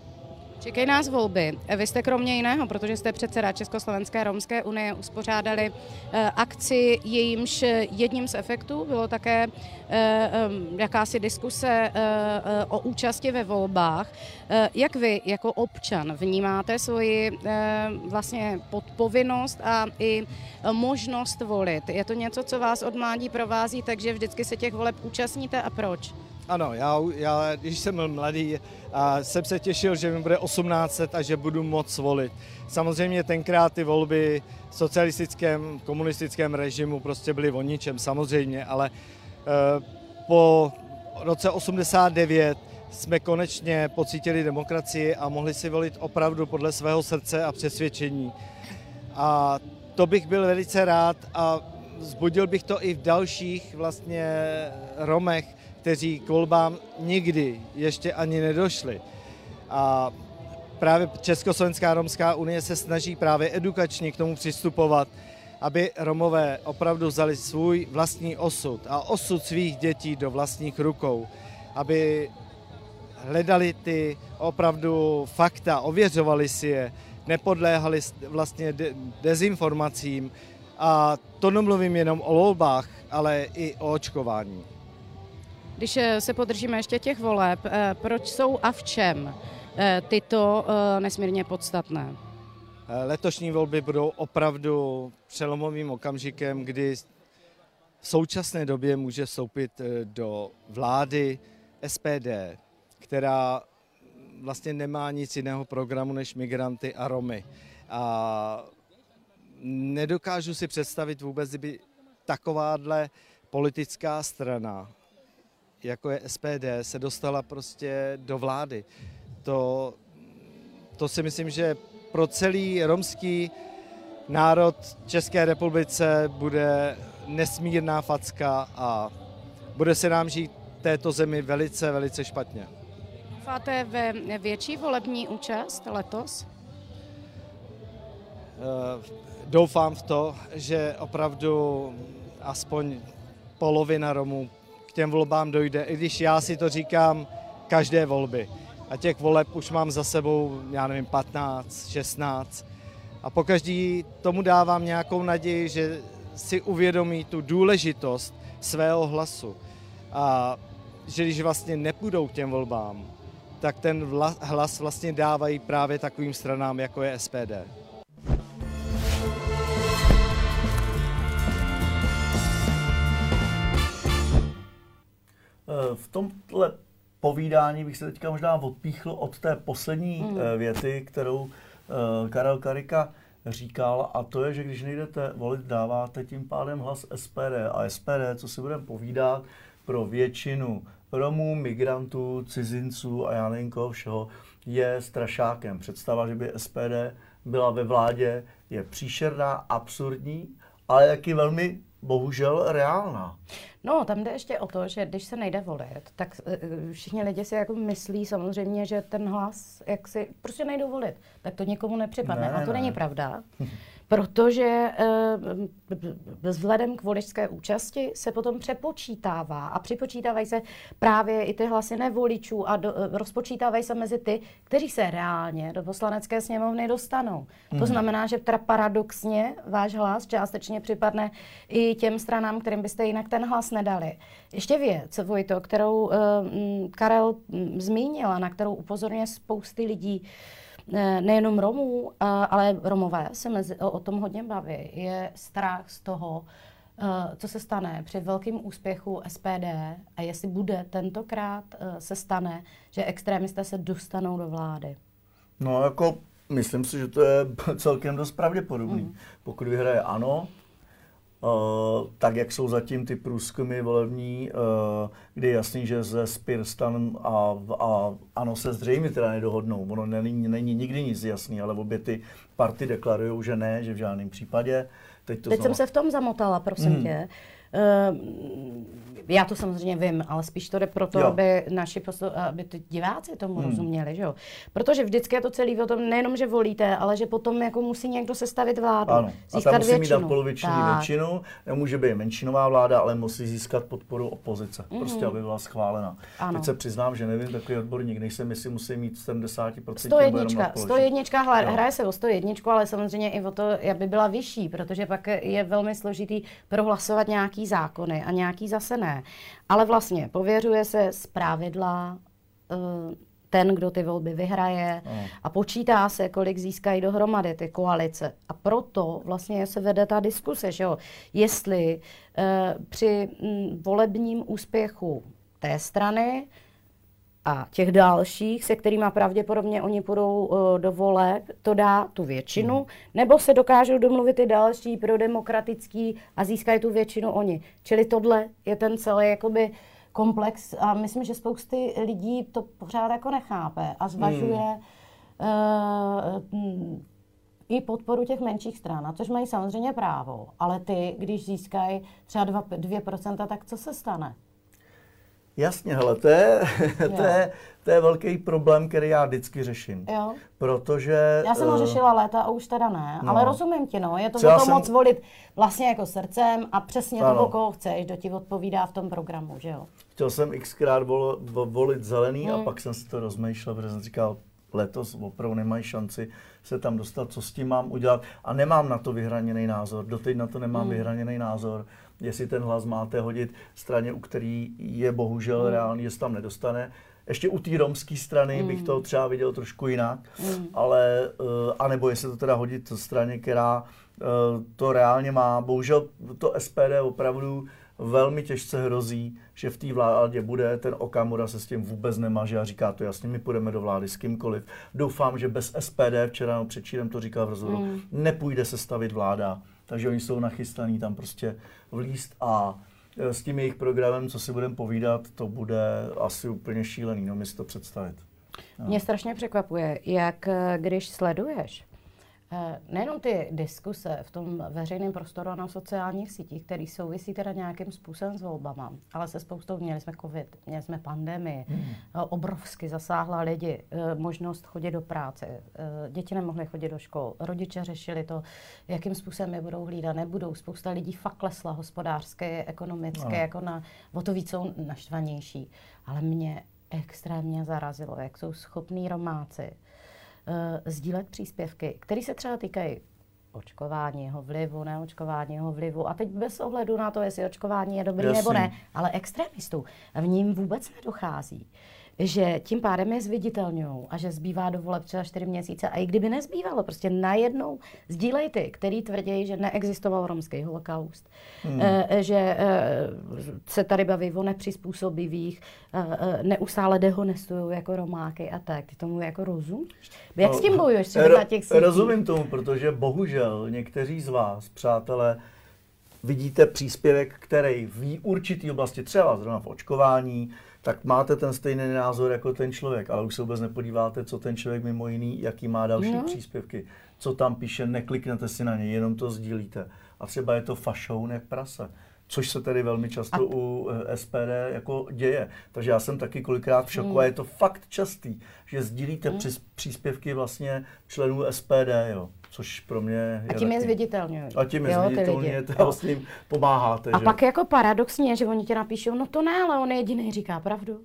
Čekají nás volby. Vy jste kromě jiného, protože jste předseda Československé romské unie, uspořádali eh, akci, jejímž jedním z efektů bylo také eh, em, jakási diskuse eh, eh, o účasti ve volbách. Eh, Jak vy jako občan vnímáte svoji eh, vlastně podpovinnost a i eh, možnost volit? Je to něco, co vás od mládí provází, takže vždycky se těch voleb účastníte a proč? Ano, já, já když jsem byl mladý, a jsem se těšil, že mi bude 18 let a že budu moc volit. Samozřejmě tenkrát ty volby v socialistickém, komunistickém režimu prostě byly o ničem, samozřejmě, ale eh, po roce 89 jsme konečně pocítili demokracii a mohli si volit opravdu podle svého srdce a přesvědčení. A to bych byl velice rád a zbudil bych to i v dalších vlastně Romech, kteří k volbám nikdy ještě ani nedošli. A právě Československá romská unie se snaží právě edukačně k tomu přistupovat, aby Romové opravdu vzali svůj vlastní osud a osud svých dětí do vlastních rukou, aby hledali ty opravdu fakta, ověřovali si je, nepodléhali vlastně de- dezinformacím a to nemluvím jenom o volbách, ale i o očkování. Když eh, se podržíme ještě těch voleb, eh, proč jsou a v čem eh, tyto nesmírně podstatné? Letošní volby budou opravdu přelomovým okamžikem, kdy v současné době může vstoupit do vlády SPD, která vlastně nemá nic jiného programu než migranty a Romy. A nedokážu si představit vůbec, kdyby takováhle politická strana, jako je SPD, se dostala prostě do vlády. To, to si myslím, že pro celý romský národ České republice bude nesmírná facka a bude se nám žít této zemi velice, velice špatně. Doufáte ve větší volební účast letos? Uh, doufám v to, že opravdu aspoň polovina Romů těm volbám dojde, i když já si to říkám každé volby. A těch voleb už mám za sebou, já nevím, 15, 16. A po každý tomu dávám nějakou naději, že si uvědomí tu důležitost svého hlasu. A že když vlastně nepůjdou k těm volbám, tak ten hlas vlastně dávají právě takovým stranám, jako je SPD. V tomhle povídání bych se teďka možná odpíchl od té poslední mm. věty, kterou eh, Karel Karika říkal, a to je, že když nejdete volit, dáváte tím pádem hlas SPD. A SPD, co si budeme povídat, pro většinu Romů, migrantů, cizinců a já nevím koho všeho, je strašákem. Představa, že by SPD byla ve vládě, je příšerná, absurdní, ale taky velmi bohužel reálná. No, tam jde ještě o to, že když se nejde volit, tak eh, všichni lidi si jako myslí samozřejmě, že ten hlas, jak si prostě nejdou volit, tak to nikomu nepřipadne. Ne, a to ne. není pravda. protože eh, vzhledem k voličské účasti se potom přepočítává a připočítávají se právě i ty hlasy nevoličů a do, eh, rozpočítávají se mezi ty, kteří se reálně do poslanecké sněmovny dostanou. Mm. To mhm. znamená, že teda paradoxně váš hlas částečně připadne i těm stranám, kterým byste jinak ten hlas nedali. Ještě věc, Vojto, kterou uh, Karel zmínila, na kterou upozorňuje spousty lidí, nejenom Romů, ale Romové se mezi, o tom hodně baví. Je strach z toho, eh, co se stane při velkém úspěchu SPD a jestli bude tentokrát eh, se stane, že extrémisté se dostanou do vlády. No jako myslím si, že to je celkem dost pravděpodobný. Mm. Pokud vyhraje ANO, Uh, tak jak jsou zatím ty průzkumy volební, uh, kdy je jasný, že ze Spirstan a, a ano se zřejmě teda nedohodnou. Ono není, není nikdy nic jasný, ale obě ty party deklarují, že ne, že v žádném případě. Teď, to Teď znova... jsem se v tom zamotala, prosím hmm. tě. Uh, já to samozřejmě vím, ale spíš to jde proto, jo. aby naši poslu, aby ty diváci tomu hmm. rozuměli, že jo. Protože vždycky je to celý o tom, nejenom, že volíte, ale že potom jako musí někdo sestavit vládu. Ano. Získat a ta musí většinu. mít poloviční většinu, nemůže být menšinová vláda, ale musí získat podporu opozice, mm. prostě aby byla schválena. Ano. Teď se přiznám, že nevím, takový odborník, nejsem, jestli musí mít 70% 101, 101 hraje, hraje se o 101, ale samozřejmě i o to, aby byla vyšší, protože pak je velmi složitý prohlasovat nějaký zákony a nějaký zase ne. Ale vlastně pověřuje se z pravidla uh, ten, kdo ty volby vyhraje no. a počítá se, kolik získají dohromady ty koalice. A proto vlastně se vede ta diskuse, že jo, jestli uh, při m, volebním úspěchu té strany a těch dalších, se kterými pravděpodobně oni půjdou uh, do voleb, to dá tu většinu, hmm. nebo se dokážou domluvit i další pro demokratický a získají tu většinu oni. Čili tohle je ten celý jakoby komplex a myslím, že spousty lidí to pořád jako nechápe a zvažuje hmm. uh, i podporu těch menších stran, na což mají samozřejmě právo. Ale ty, když získají třeba 2%, 2% tak co se stane? Jasně, hele, to je, to, je, to je velký problém, který já vždycky řeším. Jo. Protože... Já jsem ho eh, řešila léta a už teda ne, no. ale rozumím ti, no. Je to o tom jsem- moc volit vlastně jako srdcem a přesně Ano. toho, koho chceš, kdo ti odpovídá v tom programu, že jo. Chtěl jsem xkrát vol, vo- volit zelený Hmm. a pak jsem si to rozmýšlel, protože jsem říkal, letos opravdu nemají šanci se tam dostat, co s tím mám udělat. A nemám na to vyhraněný názor, doteď na to nemám Hmm. vyhraněný názor, jestli ten hlas máte hodit straně, u který je bohužel reálný, že se tam nedostane. Ještě u té romské strany bych Hmm. to třeba viděl trošku jinak, Mm. ale, uh, anebo jestli to teda hodit straně, která uh, to reálně má. Bohužel to SPD opravdu velmi těžce hrozí, že v té vládě bude, ten Okamura se s tím vůbec nemaže a říká to jasně, my půjdeme do vlády s kýmkoliv. Doufám, že bez SPD, včera no, předčírem to říkal v rozhovoru, Mm. nepůjde se stavit vláda, takže oni jsou nachystaní tam prostě vlíst a e, s tím jejich programem, co si budeme povídat, to bude asi úplně šílený, no mi si to představit. No. Mě strašně překvapuje, jak eh, když sleduješ nejenom ty diskuse v tom veřejném prostoru a na sociálních sítích, které souvisí teda nějakým způsobem s volbama, ale se spoustou, měli jsme covid, měli jsme pandemii, Hmm. eh, obrovsky zasáhla lidi, eh, možnost chodit do práce, eh, děti nemohly chodit do škol, rodiče řešili to, jakým způsobem je budou hlídat, nebudou. Spousta lidí fakt klesla hospodářsky, ekonomicky, Ano. jako na, o to víc jsou naštvanější. Ale mě extrémně zarazilo, jak jsou schopní Romáci uh, sdílet příspěvky, které se třeba týkají očkování, jeho vlivu, neočkování, jeho vlivu. A teď bez ohledu na to, jestli očkování je dobrý Jasně. nebo ne, ale extremistů v ním vůbec nedochází. Že tím pádem je zviditelňují a že zbývá do voleb třeba 4 měsíce. A i kdyby nezbývalo, prostě najednou sdílej ty, který tvrdí, že neexistoval romský holokaust, Hmm. eh, že eh, se tady baví o nepřizpůsobivých, eh, eh, neustále dehonestují jako romáky a tak. Ty tomu jako rozumíš? Jak s tím bojuješ Ro- na těch sítích? Rozumím tomu, protože bohužel někteří z vás, přátelé, vidíte příspěvek, který v určitý oblasti, třeba zrovna v očkování, tak máte ten stejný názor jako ten člověk, ale už se vůbec nepodíváte, co ten člověk mimo jiný, jaký má další No. příspěvky, co tam píše, nekliknete si na něj, jenom to sdílíte. A třeba je to fašoun jak prase. Což se tedy velmi často A- u eh, SPD jako děje. Takže já jsem taky kolikrát v šoku Hmm. a je to fakt častý, že sdílíte Hmm. přis, příspěvky vlastně členů SPD, jo. Což pro mě je A tím je taky- zviditelňují. A tím je zviditelně, lidi. to Jo. vlastně jim pomáháte, A že? pak jako paradoxně, že oni ti napíšou, no to ne, ale on je jediný říká pravdu.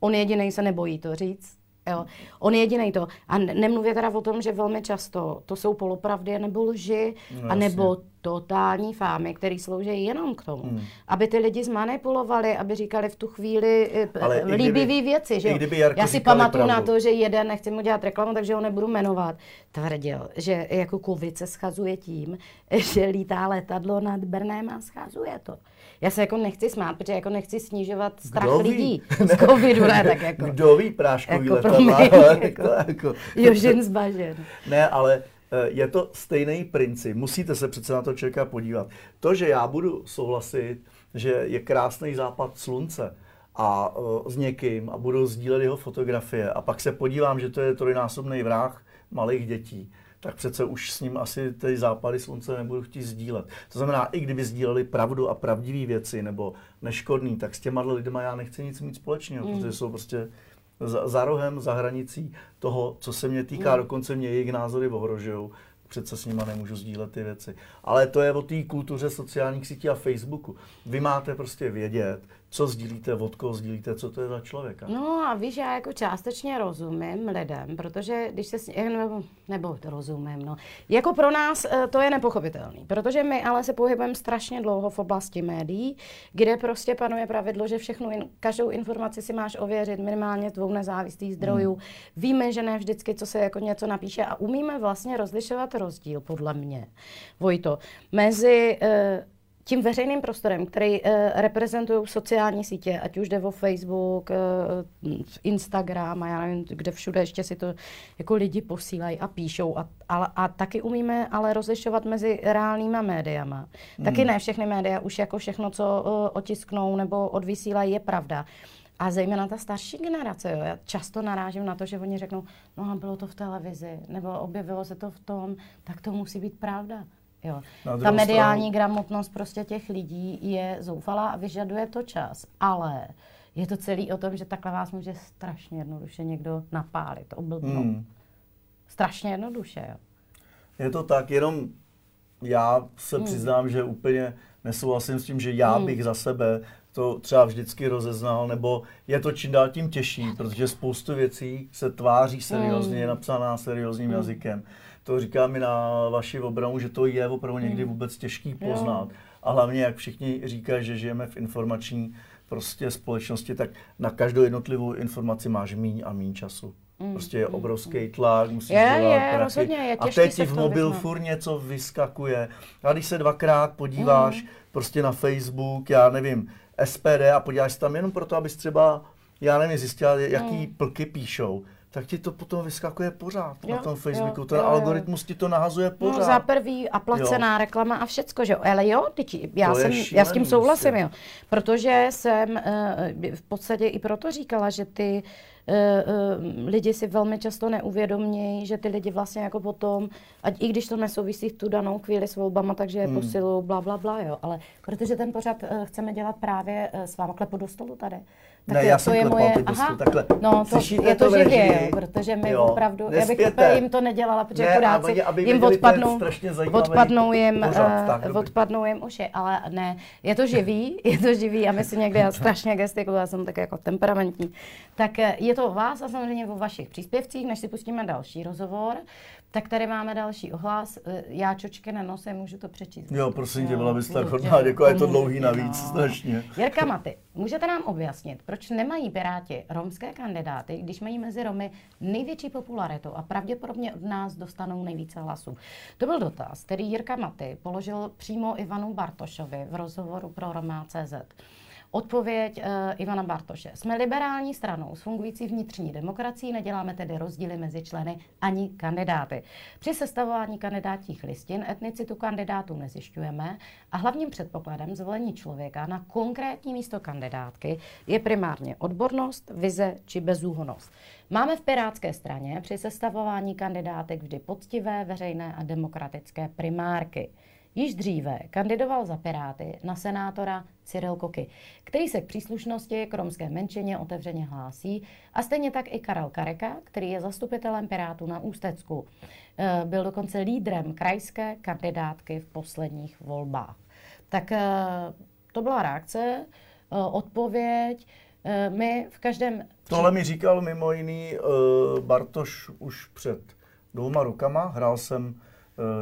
On jediný se nebojí to říct. Jo. On je jediný to. A ne- nemluvě teda o tom, že velmi často to jsou polopravdy nebo lži, No, a nebo jasně. totální fámy, které slouží jenom k tomu, Hmm. aby ty lidi zmanipulovali, aby říkali v tu chvíli eh, Ale i kdyby- líbivý věci. Že? kdyby Jarko Já si pamatuju na pravdu. to, že jeden, nechci mu dělat reklamu, takže ho nebudu jmenovat, tvrdil, že jako covid se schazuje tím, že lítá letadlo nad Brnem a schazuje to. Já se jako nechci smát, protože jako nechci snižovat strach Kdo ví? lidí z covidu, ne, tak jako. Kdo ví práškový Jako letadla, jako- jako... Jožin zbažen. Ne, ale eh, je to stejný princip. Musíte se přece na to člověka podívat. To, že já budu souhlasit, že je krásný západ slunce a uh, s někým a budu sdílet jeho fotografie a pak se podívám, že to je trojnásobný vrah malých dětí, tak přece už s ním asi ty západy slunce nebudu chtít sdílet. To znamená, i kdyby sdíleli pravdu a pravdivé věci nebo neškodný, tak s těma lidma já nechci nic mít společného, Mm. protože jsou prostě za, za rohem, za hranicí toho, co se mě týká, Mm. dokonce mě jejich názory ohrožují. Přece s nima nemůžu sdílet ty věci. Ale to je o té kultuře sociálních sítí a Facebooku. Vy máte prostě vědět, co sdílíte, od koho sdílíte, co to je za člověka. No a víš, já jako částečně rozumím lidem, protože když se, s- nebo, nebo to rozumím, no. Jako pro nás eh, to je nepochopitelný, protože my ale se pohybujeme strašně dlouho v oblasti médií, kde prostě panuje pravidlo, že všechnu, in, každou informaci si máš ověřit minimálně dvou nezávislých zdrojů. Hmm. Víme, že ne vždycky, co se jako něco napíše a umíme vlastně rozlišovat rozdíl, podle mě, Vojto, mezi eh, tím veřejným prostorem, který uh, reprezentují sociální sítě, ať už jde o Facebook, uh, Instagram a já nevím, kde všude ještě si to jako lidi posílají a píšou. A, a, a taky umíme ale rozlišovat mezi reálnýma médiama. Taky Hmm. ne všechny média už jako všechno, co uh, otisknou nebo odvysílají, je pravda. A zejména ta starší generace, jo. Já často narážím na to, že oni řeknou, no a bylo to v televizi, nebo objevilo se to v tom, tak to musí být pravda. Jo. Ta mediální stranu... gramotnost prostě těch lidí je zoufalá a vyžaduje to čas. Ale je to celý o tom, že takhle vás může strašně jednoduše někdo napálit, oblbnout. Hmm. Strašně jednoduše, jo. Je to tak, jenom já se hmm. přiznám, že úplně nesouhlasím s tím, že já hmm. bych za sebe to třeba vždycky rozeznal, nebo je to čím dál tím těžší, protože spoustu věcí se tváří seriózně, hmm. je napsaná seriózním hmm. jazykem. To říká mi na vaši obranu, že to je opravdu někdy hmm. vůbec těžký poznat. Jo. A hlavně, jak všichni říkají, že žijeme v informační prostě společnosti, tak na každou jednotlivou informaci máš míň a míň času. Mm, prostě je obrovský tlak, musíš je, dělat je. Rozhodně, je a teď ti v mobil furt něco vyskakuje. A když se dvakrát podíváš mm. prostě na Facebook, já nevím, SPD a podíváš se tam jenom proto, abys třeba, já nevím, zjistila, jaký mm. plky píšou, tak ti to potom vyskakuje pořád jo, na tom Facebooku. Jo, Ten jo, algoritmus jo. ti to nahazuje no, pořád. No za prvý a placená jo. reklama a všecko, že jo. Ale jo, teď, já, jsem, šílený, já s tím souhlasím, prostě. jo. Protože jsem uh, v podstatě i proto říkala, že ty uh, uh, lidi si velmi často neuvědomí, že ty lidi vlastně jako potom, ať i když to nesouvisí v tu danou chvíli s volbama, takže je hmm. posilu, bla, bla, bla, jo. Ale protože ten pořad uh, chceme dělat právě s váma klepu do stolu tady. Tak ne, já jsem to je moje, aha, takhle. No, to, je to, to živě, protože my jo, opravdu, já bych jim to nedělala, protože ne, chudáci aby jim odpadnou, odpadnou jim, pořád, uh, odpadnou jim uši, ale ne, je to živý, je to živý a my si někdy, já strašně gestikuluji, já jsem tak jako temperamentní, tak eh, je to o vás a samozřejmě o vašich příspěvcích, než si pustíme další rozhovor, tak tady máme další ohlas. Eh, já čočky na nose, můžu to přečíst. Jo, prosím tě, byla bys tak hodná, jako je to dlouhý navíc, no. strašně. Jirka Maty, můžete nám objasnit, proč nemají Piráti romské kandidáty, když mají mezi Romy největší popularitu a pravděpodobně od nás dostanou nejvíce hlasů? To byl dotaz, který Jirka Maty položil přímo Ivanu Bartošovi v rozhovoru pro Roma.cz. Odpověď uh, Ivana Bartoše. Jsme liberální stranou s fungující vnitřní demokracií, neděláme tedy rozdíly mezi členy ani kandidáty. Při sestavování kandidátních listin etnicitu kandidátů nezjišťujeme a hlavním předpokladem zvolení člověka na konkrétní místo kandidátky je primárně odbornost, vize či bezúhonost. Máme v Pirátské straně při sestavování kandidátek vždy poctivé, veřejné a demokratické primárky. Již dříve kandidoval za Piráty na senátora Cyril Koky, který se k příslušnosti k romské menšině otevřeně hlásí, a stejně tak i Karel Kareka, který je zastupitelem Pirátů na Ústecku. Eh, byl dokonce lídrem krajské kandidátky v posledních volbách. Tak eh, to byla reakce, eh, odpověď. My v každém... Tohle mi říkal mimo jiný Bartoš už před dvouma rukama. Hrál jsem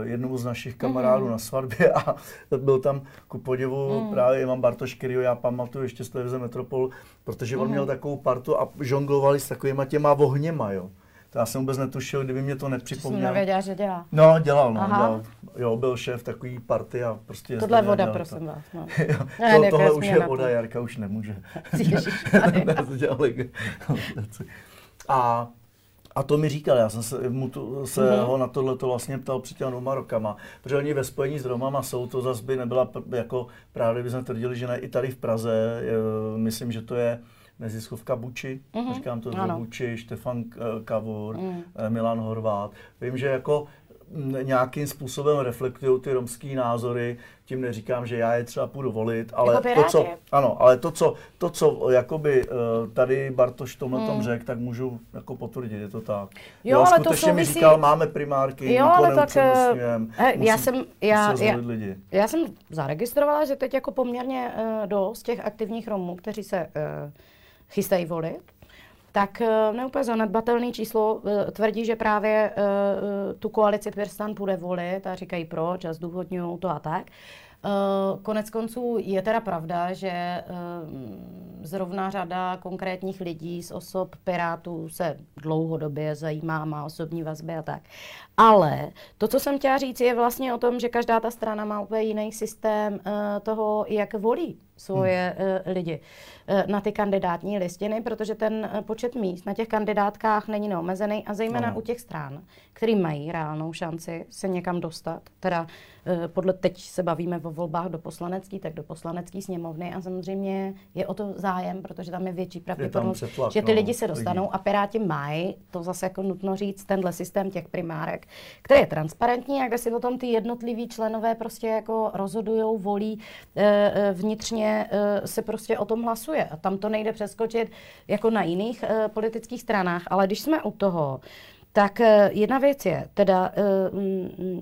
jednomu z našich kamarádů mm-hmm. na svatbě a byl tam ku podivu mm. právě Ivan Bartoš, který já pamatuju ještě z televize Metropol, protože on mm-hmm. měl takovou partu a žonglovali s takovýma těma vohněma, jo. To já jsem vůbec netušil, kdyby mě to nepřipomněl. Jsem nevěděla, že dělá. No, dělal, no, dělal. Jo, byl šéf takový party a prostě... Tohle je voda, prosím to. vás. No. jo, ne, to, tohle už je voda, Jarka už nemůže. a a to mi říkal, já jsem se, mu tu, se mm-hmm. ho na tohle to vlastně ptal před těmi dvěma rokama, protože oni ve spojení s Romama jsou, to zase by nebyla jako právě, by jsme tvrdili, že ne i tady v Praze, je, myslím, že to je neziskovka Buči, mm-hmm. říkám to ano. Buči, Štefan Kavur, mm. Milan Horvát. Vím, že jako nějakým způsobem reflektují ty romský názory, tím neříkám, že já je třeba půjdu volit, ale jako to, co, ano, ale to, co, to, co jakoby uh, tady Bartoš tomhle hmm. tom řekl, tak můžu jako potvrdit, je to tak. Jo, jo ale to souvisí... mi říkal, máme primárky, jo, ale tak, uh, já jsem, já, já, lidi. já jsem zaregistrovala, že teď jako poměrně uh, dost těch aktivních Romů, kteří se uh, chystají volit, tak eh, neúplně zanedbatelné číslo eh, tvrdí, že právě eh, tu koalici Pirstan bude volit a říkají proč a zdůvodňují to a tak. Konec konců je teda pravda, že zrovna řada konkrétních lidí z osob Pirátů se dlouhodobě zajímá, má osobní vazby a tak. Ale to, co jsem chtěla říct, je vlastně o tom, že každá ta strana má úplně jiný systém toho, jak volí svoje hmm. lidi na ty kandidátní listiny, protože ten počet míst na těch kandidátkách není neomezený a zejména no. u těch stran, který mají reálnou šanci se někam dostat, teda eh, podle teď se bavíme o volbách do poslanecký, tak do poslanecký sněmovny a samozřejmě je o to zájem, protože tam je větší pravděpodobnost, že ty no, lidi se dostanou lidi. a Piráti mají, to zase jako nutno říct, tenhle systém těch primárek, který je transparentní a kde si o tom ty jednotliví členové prostě jako rozhodují, volí, eh, eh, vnitřně se prostě o tom hlasuje a tam to nejde přeskočit jako na jiných politických stranách, ale když jsme u toho, tak eh, jedna věc je, teda eh,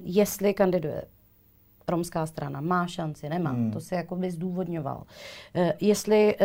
jestli kandiduje romská strana, má šanci, nemá, hmm. to si jako by zdůvodňoval. Eh, jestli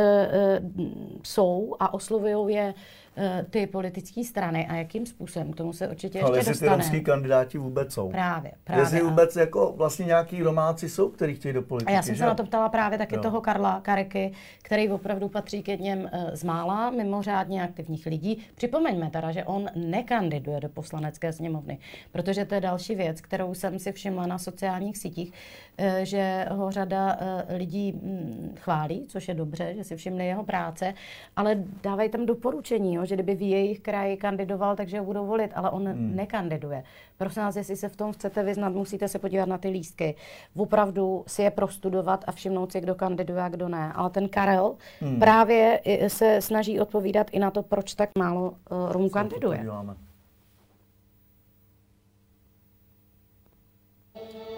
jsou a oslovují je Eh, ty politické strany a jakým způsobem, k tomu se určitě Ale ještě dostane. Ale jestli ty kandidáti vůbec jsou. Právě, právě. Jestli vůbec jako vlastně nějaký domácí jsou, kteří chtějí do politiky. A já jsem že? se na to ptala právě taky jo. toho Karla Kareky, který opravdu patří k jedním eh, z mála mimořádně aktivních lidí. Připomeňme teda, že on nekandiduje do poslanecké sněmovny, protože to je další věc, kterou jsem si všimla na sociálních sítích, eh, že ho řada lidí hm, chválí, což je dobře, že si všimli jeho práce, ale dávají tam doporučení, jo, že kdyby v jejich kraji kandidoval, takže ho budou volit, ale on hmm. nekandiduje. Prosím vás, jestli se v tom chcete vyznat, musíte se podívat na ty lístky. Opravdu si je prostudovat a všimnout si, kdo kandiduje a kdo ne. Ale ten Karel hmm. právě se snaží odpovídat i na to, proč tak málo uh, kandiduje.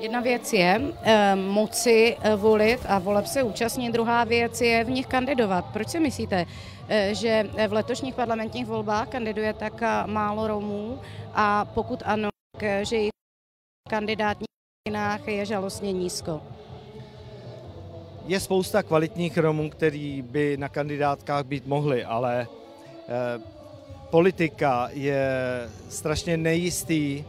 Jedna věc je e, moci eh, volit a voleb se účastnit, druhá věc je v nich kandidovat. Proč si myslíte, e, že v letošních parlamentních volbách kandiduje tak málo Romů a pokud ano, tak, že jejich kandidátních je žalostně nízko? Je spousta kvalitních Romů, který by na kandidátkách být mohli, ale e, politika je strašně nejistý.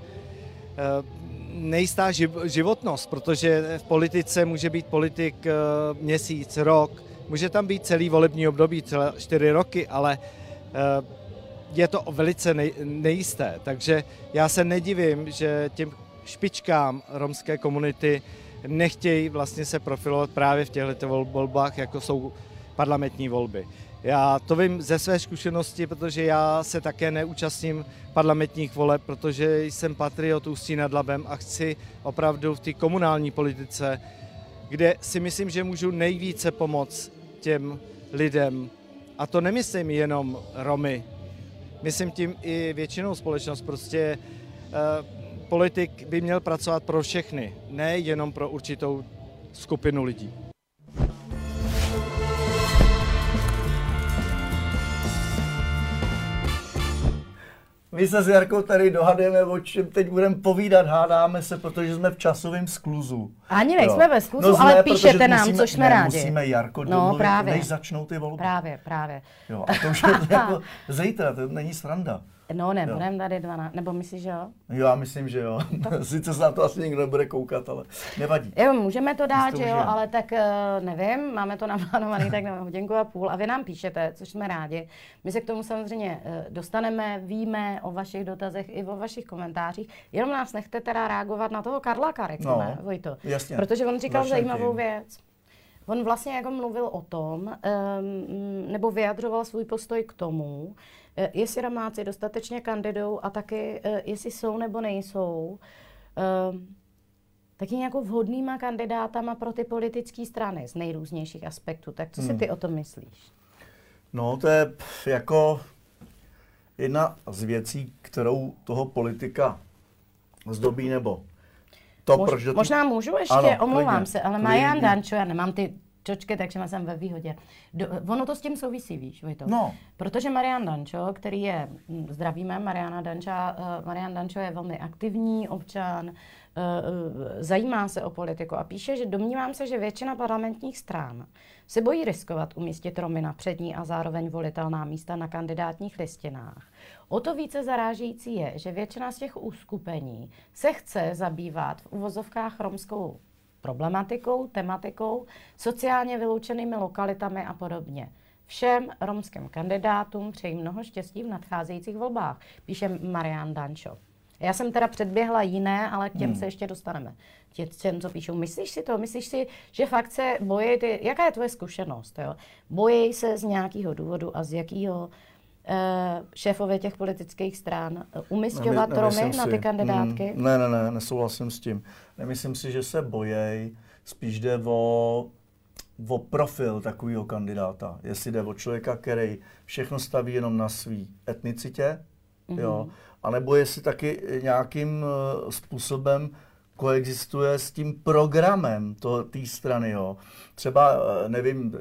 Nejistá životnost, protože v politice může být politik eh, měsíc, rok, může tam být celý volební období, celé čtyři roky, ale eh, je to velice nejisté. Takže já se nedivím, že těm špičkám romské komunity nechtějí vlastně se profilovat právě v těchto volbách, jako jsou parlamentní volby. Já to vím ze své zkušenosti, protože já se také neúčastním parlamentních voleb, protože jsem patriot Ústí nad Labem a chci opravdu v té komunální politice, kde si myslím, že můžu nejvíce pomoct těm lidem. A to nemyslím jenom Romy, myslím tím i většinou společnost. Prostě eh, politik by měl pracovat pro všechny, ne jenom pro určitou skupinu lidí. My se s Jarkou tady dohadujeme, o čem teď budeme povídat, hádáme se, protože jsme v časovém skluzu. Ani nejsme jo. ve skluzu, no, ale píšete nám, musíme, což jsme ne, rádi. Musíme Jarko no, právě. než začnou ty volby. Právě, právě. Jo, a to už je jako zítra, to není sranda. No, nebudeme tady 12, nebo myslíš, že jo? Jo, já myslím, že jo. Sice se na to asi nikdo nebude koukat, ale nevadí. Jo, můžeme to dát, že jo, ale tak eh, nevím, máme to naplánovaný tak na hodinku a půl a vy nám píšete, což jsme rádi. My se k tomu samozřejmě eh, dostaneme, víme o vašich dotazech i o vašich komentářích. Jenom nás nechte teda reagovat na toho Karla Karek, no, ne, Vojto. Jasně. Protože on říkal Začal zajímavou věc. On vlastně jako mluvil o tom, um, nebo vyjadřoval svůj postoj k tomu, Eh, jestli Romáci dostatečně kandidují a taky eh, jestli jsou nebo nejsou ehm, taky nějakou vhodnýma kandidátama pro ty politické strany z nejrůznějších aspektů. Tak co hmm. si ty o tom myslíš? No, to je jako jedna z věcí, kterou toho politika zdobí nebo to, Mož, proč do tý... Možná můžu ještě, ano, omlouvám klidně, se, ale Marian Dančo, já nemám ty čočky, takže jsem ve výhodě. Do, ono to s tím souvisí, víš, to. No. Protože Marian Dančo, který je, hm, zdravíme Mariana Danča, uh, Marian Dančo je velmi aktivní občan, uh, zajímá se o politiku a píše, že domnívám se, že většina parlamentních stran se bojí riskovat umístit Romy na přední a zároveň volitelná místa na kandidátních listinách. O to více zarážející je, že většina z těch uskupení se chce zabývat v uvozovkách romskou problematikou, tematikou, sociálně vyloučenými lokalitami a podobně. Všem romským kandidátům přeji mnoho štěstí v nadcházejících volbách, píše Marian Dančo. Já jsem teda předběhla jiné, ale k těm hmm. se ještě dostaneme. Těm, co píšou. Myslíš si to? Myslíš si, že fakt se bojí, ty, jaká je tvoje zkušenost? Jo? Bojí se z nějakého důvodu a z jakého šéfové těch politických stran umistovat ne, Romy na ty kandidátky? Mm, ne, ne, ne, nesouhlasím s tím. Nemyslím si, že se bojej, spíš jde o, o profil takového kandidáta. Jestli jde o člověka, který všechno staví jenom na svý etnicitě, mm-hmm. jo, anebo jestli taky nějakým uh, způsobem koexistuje s tím programem té strany. Jo. Třeba, eh, nevím,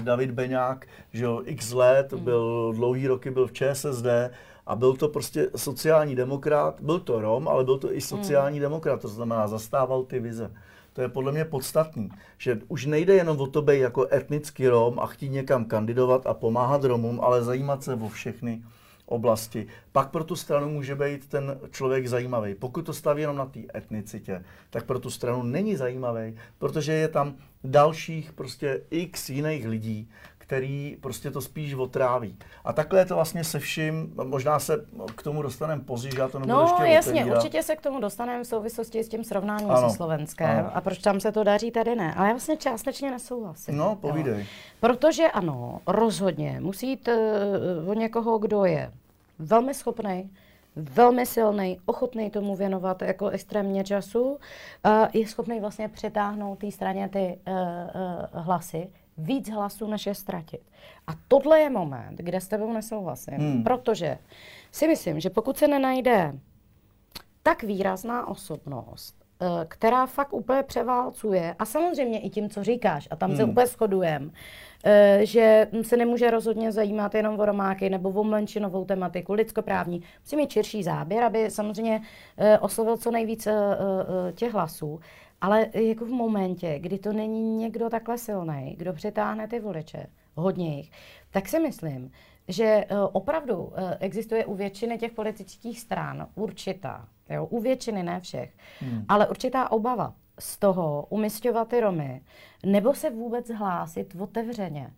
David Beňák, že jo, x let, mm. byl dlouhý roky byl v ČSSD a byl to prostě sociální demokrat, byl to Rom, ale byl to i sociální mm. demokrat, to znamená zastával ty vize. To je podle mě podstatný, že už nejde jenom o to být jako etnický Rom a chtít někam kandidovat a pomáhat Romům, ale zajímat se o všechny oblasti. Pak pro tu stranu může být ten člověk zajímavý. Pokud to staví jenom na té etnicitě, tak pro tu stranu není zajímavý, protože je tam dalších prostě x jiných lidí, který prostě to spíš otráví. A takhle je to vlastně se vším, možná se k tomu dostaneme později, já to nebudu no, ještě jasně, otevírat. určitě se k tomu dostaneme v souvislosti s tím srovnáním ano, se Slovenskem ano. a proč tam se to daří, tady ne. Ale já vlastně částečně nesouhlasím. No, povídej. Jo. Protože ano, rozhodně musí jít uh, o někoho, kdo je velmi schopný, velmi silný, ochotný tomu věnovat jako extrémně času, uh, je schopný vlastně přetáhnout té straně ty uh, uh, hlasy, víc hlasů, než je ztratit. A tohle je moment, kde s tebou nesouhlasím, hmm. protože si myslím, že pokud se nenajde tak výrazná osobnost, eh, která fakt úplně převálcuje, a samozřejmě i tím, co říkáš, a tam hmm. se úplně shodujeme, eh, že se nemůže rozhodně zajímat jenom o romáky nebo o menšinovou tematiku, lidskoprávní. Musí mít širší záběr, aby samozřejmě eh, oslovil co nejvíc těch hlasů. Ale jako v momentě, kdy to není někdo takhle silný, kdo přitáhne ty voliče, hodně jich, tak si myslím, že eh, opravdu eh, existuje u většiny těch politických stran určitá, jo, u většiny, ne všech, hmm. ale určitá obava z toho umistovat ty Romy, nebo se vůbec hlásit otevřeně.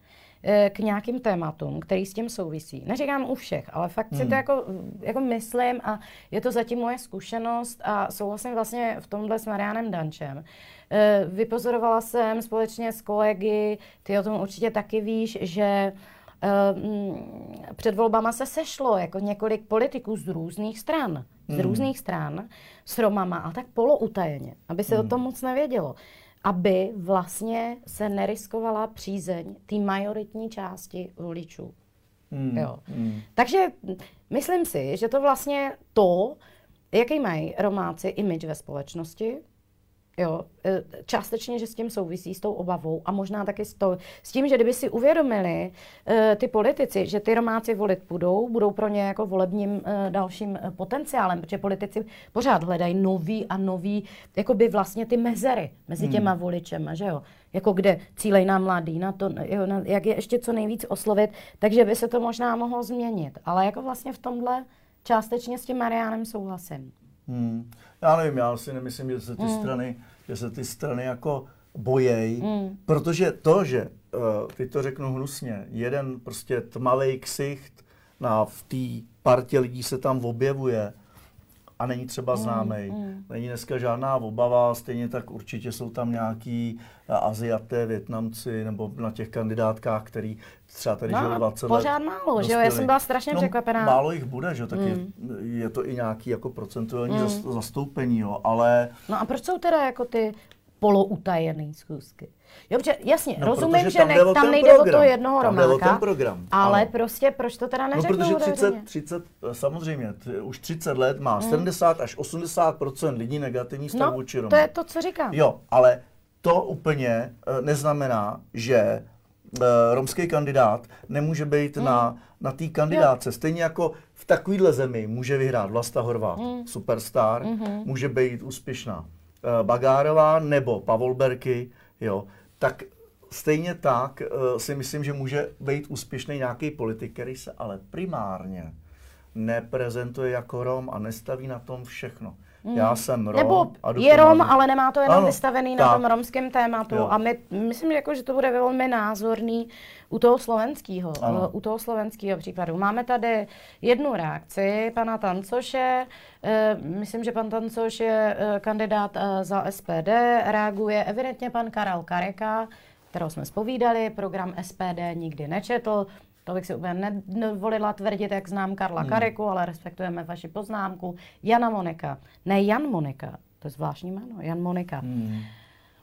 Eh, k nějakým tématům, který s tím souvisí. Neříkám u všech, ale fakt hmm. si to hmm. jako, jako myslím a je to zatím moje zkušenost a souhlasím vlastně v tomhle s Marianem Dančem. Eh, vypozorovala jsem společně s kolegy, ty o tom určitě taky víš, že mm, před volbama se sešlo jako několik politiků z různých stran, z hmm. různých stran s Romama, ale tak poloutajeně, aby se hmm. o tom moc nevědělo aby vlastně se neriskovala přízeň té majoritní části voličů. Mm, jo. Mm. Takže myslím si, že to vlastně to, jaký mají Romáci image ve společnosti, Jo, e, částečně, že s tím souvisí, s tou obavou a možná taky s, to, s tím, že kdyby si uvědomili uh, ty politici, že ty Romáci volit budou, budou pro ně jako volebním uh, dalším potenciálem, protože politici pořád hledají nový a nový, jakoby vlastně ty mezery mezi hmm. těma hmm. voličema, že jo. Jako kde cílej na mladý, na to, jo, na, jak je ještě co nejvíc oslovit, takže by se to možná mohlo změnit. Ale jako vlastně v tomhle částečně s tím Mariánem souhlasím. Hmm. Já nevím, já si nemyslím, že se ty hmm. strany, že se ty strany jako bojej, hmm. protože to, že, uh, ty to řeknu hnusně, jeden prostě tmavý ksicht na, v té partě lidí se tam objevuje, a není třeba známý. Mm, mm. Není dneska žádná obava, stejně tak určitě jsou tam nějaký eh, Aziaté, Větnamci nebo na těch kandidátkách, který třeba tady no, žil 20 pořád let. málo, že jo? Já jsem byla strašně no, překvapená. Málo jich bude, že? Tak mm. je, je, to i nějaký jako procentuální mm. zastoupení, jo? Ale... No a proč jsou teda jako ty poloutajené schůzky? Jo, protože, jasně, no, rozumím, že ne, tam nejde program. o to jednoho tam romáka, ten program. ale ano. prostě proč to teda neřeknou? No, protože 30, 30, samozřejmě, t, už 30 let má hmm. 70 až 80 lidí negativní stav no, vůči to je to, co říkám. Jo, ale to úplně uh, neznamená, že uh, romský kandidát nemůže být hmm. na, na té kandidáce. Jo. Stejně jako v takovéhle zemi může vyhrát Vlasta Horvát, hmm. superstar, hmm. může být úspěšná uh, Bagárová nebo Pavol Berky, jo tak stejně tak uh, si myslím, že může být úspěšný nějaký politik, který se ale primárně neprezentuje jako Rom a nestaví na tom všechno. Já jsem Rom. Nebo a je Rom, ale nemá to jenom ano, vystavený tak. na tom romském tématu. Jo. A my, myslím, jako, že to bude velmi názorný u toho slovenského, u toho slovenského případu. Máme tady jednu reakci pana Tancoše. E, myslím, že pan Tancoš je e, kandidát e, za SPD. Reaguje evidentně pan Karel Kareka, kterou jsme spovídali. Program SPD nikdy nečetl To bych si úplně nevolila tvrdit, jak znám Karla hmm. Kariku, ale respektujeme vaši poznámku. Jana Monika. Ne Jan Monika, to je zvláštní jméno, Jan Monika. Hmm.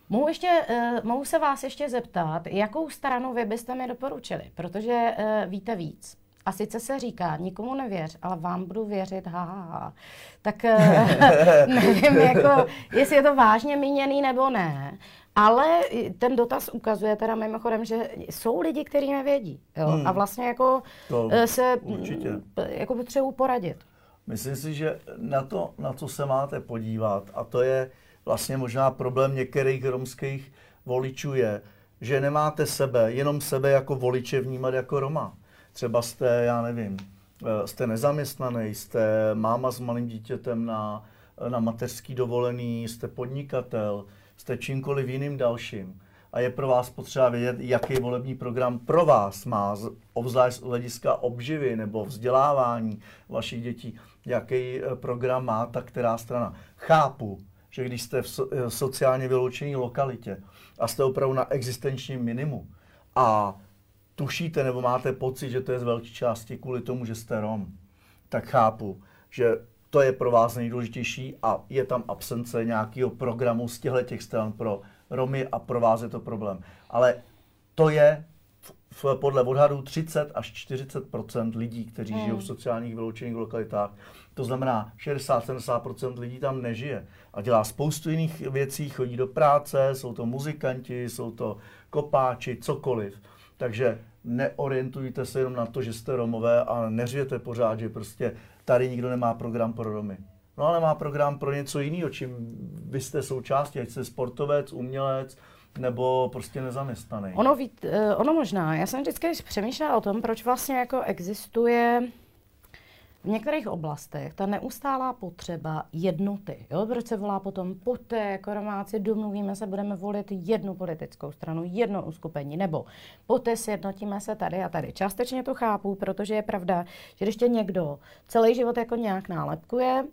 Mohu, ještě, uh, mohu se vás ještě zeptat, jakou stranu vy byste mi doporučili, protože uh, víte víc. A sice se říká, nikomu nevěř, ale vám budu věřit, ha, ha, ha. Tak uh, nevím, jako, jestli je to vážně míněný nebo ne. Ale ten dotaz ukazuje teda mimochodem, že jsou lidi, kteří nevědí. Jo? Hmm. A vlastně jako to se určitě. jako potřebuji poradit. Myslím si, že na to, na co se máte podívat, a to je vlastně možná problém některých romských voličů je, že nemáte sebe, jenom sebe jako voliče vnímat jako Roma. Třeba jste, já nevím, eh, jste nezaměstnaný, jste máma s malým dítětem na, na mateřský dovolený, jste podnikatel, jste čímkoliv jiným dalším. A je pro vás potřeba vědět, jaký volební program pro vás má, obzvlášť z hlediska obživy nebo vzdělávání vašich dětí, jaký eh, program má ta která strana. Chápu, že když jste v eh, sociálně vyloučené lokalitě a jste opravdu na existenčním minimu a tušíte nebo máte pocit, že to je z velké části kvůli tomu, že jste Rom, tak chápu, že to je pro vás nejdůležitější a je tam absence nějakého programu z těchto těch stran pro Romy a pro vás je to problém. Ale to je v, podle odhadů 30 až 40 lidí, kteří hmm. žijou v sociálních vyloučených lokalitách. To znamená, 60-70% lidí tam nežije a dělá spoustu jiných věcí, chodí do práce, jsou to muzikanti, jsou to kopáči, cokoliv. Takže neorientujte se jenom na to, že jste Romové a neřvěte pořád, že prostě tady nikdo nemá program pro Romy. No ale má program pro něco jiného, čím vy jste součástí, ať jste sportovec, umělec, nebo prostě nezaměstnaný. Ono, eh, ono možná. Já jsem vždycky přemýšlela o tom, proč vlastně jako existuje v některých oblastech ta neustálá potřeba jednoty. Jo? Proč se volá potom, poté jako Romáci domluvíme se, budeme volit jednu politickou stranu, jedno uskupení, nebo poté sjednotíme se tady a tady. Částečně to chápu, protože je pravda, že když tě někdo celý život jako nějak nálepkuje,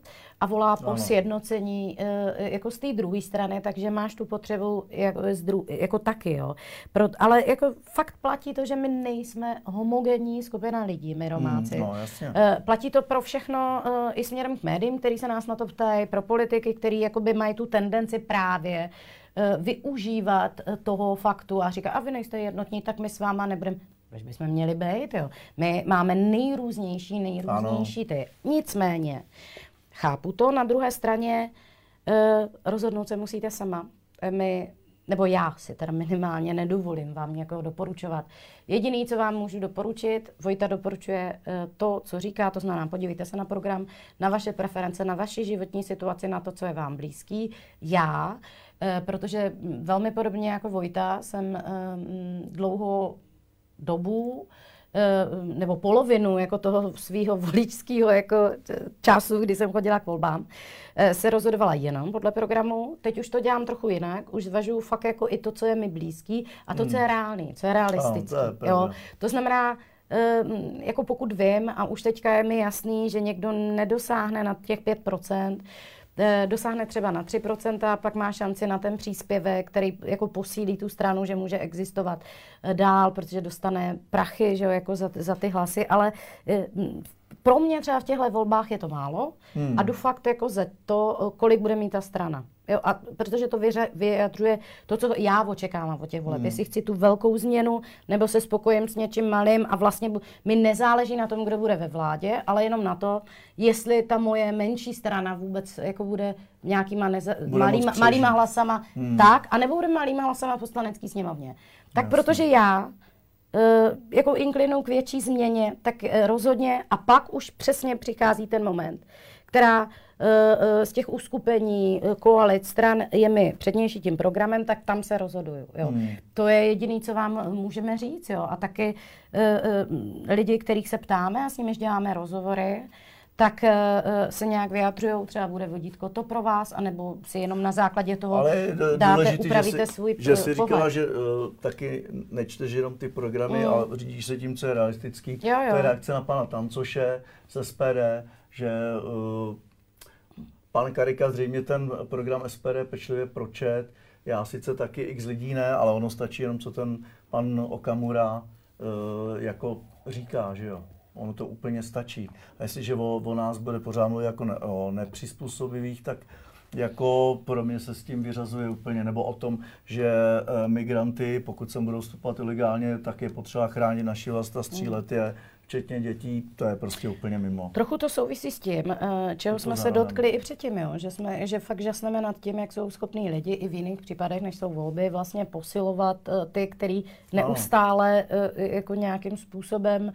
a volá po ano. sjednocení e, jako z té druhé strany, takže máš tu potřebu jako, dru- jako taky, jo. Pro, ale jako fakt platí to, že my nejsme homogenní skupina lidí, my Romáci. Hmm, no, jasně. E, platí to pro všechno e, i směrem k médiím, který se nás na to ptají, pro politiky, který jakoby mají tu tendenci právě využívat toho faktu a říkat, a vy nejste jednotní, tak my s váma nebudeme. Proč bychom měli být, jo? My máme nejrůznější, nejrůznější ty. Nicméně, Chápu to. Na druhé straně uh, rozhodnout se musíte sama. Eh, my, nebo já si teda minimálně nedovolím vám někoho doporučovat. Jediný, co vám můžu doporučit, Vojta doporučuje uh, to, co říká, to znamená, podívejte se na program, na vaše preference, na vaši životní situaci, na to, co je vám blízký. Já, protože velmi podobně jako Vojta jsem uh, dlouho dobu Eh, nebo polovinu jako toho svého voličského jako času, kdy jsem chodila k volbám, eh, se rozhodovala jenom podle programu. Teď už to dělám trochu jinak, už zvažuji fakt jako i to, co je mi blízký a to, co je hmm. reálný, co je realistické. No, to, jo? to znamená, eh, jako pokud vím, a už teďka je mi jasný, že někdo nedosáhne na těch 5%, Eh, dosáhne třeba na 3%, pak má šanci na ten příspěvek, který jako posílí tu stranu, že může existovat eh, dál, protože dostane prachy že jo, jako za, za ty hlasy, ale eh, pro mě třeba v těchto volbách je to málo hmm. a jdu fakt jako ze to, kolik bude mít ta strana. Jo, a protože to vyjadřuje to, co já očekávám od těch voleb. Hmm. Jestli chci tu velkou změnu, nebo se spokojím s něčím malým a vlastně mi nezáleží na tom, kdo bude ve vládě, ale jenom na to, jestli ta moje menší strana vůbec jako bude nějakýma neza, bude malýma, malýma hlasama hmm. tak, a nebo bude malýma hlasama v poslanecký sněmovně. Tak Jasně. protože já jako inklinu k větší změně, tak uh, rozhodně a pak už přesně přichází ten moment, která Eh, eh, z těch uskupení, eh, koalic, stran je mi přednější tím programem, tak tam se rozhoduju. Jo. Hmm. To je jediné, co vám můžeme říct. Jo. A taky lidi, kterých se ptáme a s nimiž děláme rozhovory, tak uh, se nějak vyjadřují, třeba bude vodítko to pro vás, anebo si jenom na základě toho Ale dáte, upravíte že si, svůj Že jsi říkala, že uh, taky nečteš jenom ty programy, mm. ale řídíš se tím, co je realistický. Jo, jo. To je reakce na pana Tancoše z SPD, že uh, Pan Karika zřejmě ten program SPD pečlivě pročet. Já sice taky x lidí ne, ale ono stačí jenom, co ten pan Okamura uh, jako říká, že jo. Ono to úplně stačí. A jestliže o, o nás bude pořád mluvit jako ne, o nepřizpůsobivých, tak jako pro mě se s tím vyřazuje úplně, nebo o tom, že e, migranty, pokud sem budou vstupovat ilegálně, tak je potřeba chránit naši vlast a střílet je, včetně dětí, to je prostě úplně mimo. Trochu to souvisí s tím, eh, čeho jsme se dotkli i předtím, jo? Že, jsme, že fakt žasneme nad tím, jak jsou schopní lidi i v jiných případech, než jsou volby, vlastně posilovat eh, ty, který neustále ano. jako nějakým způsobem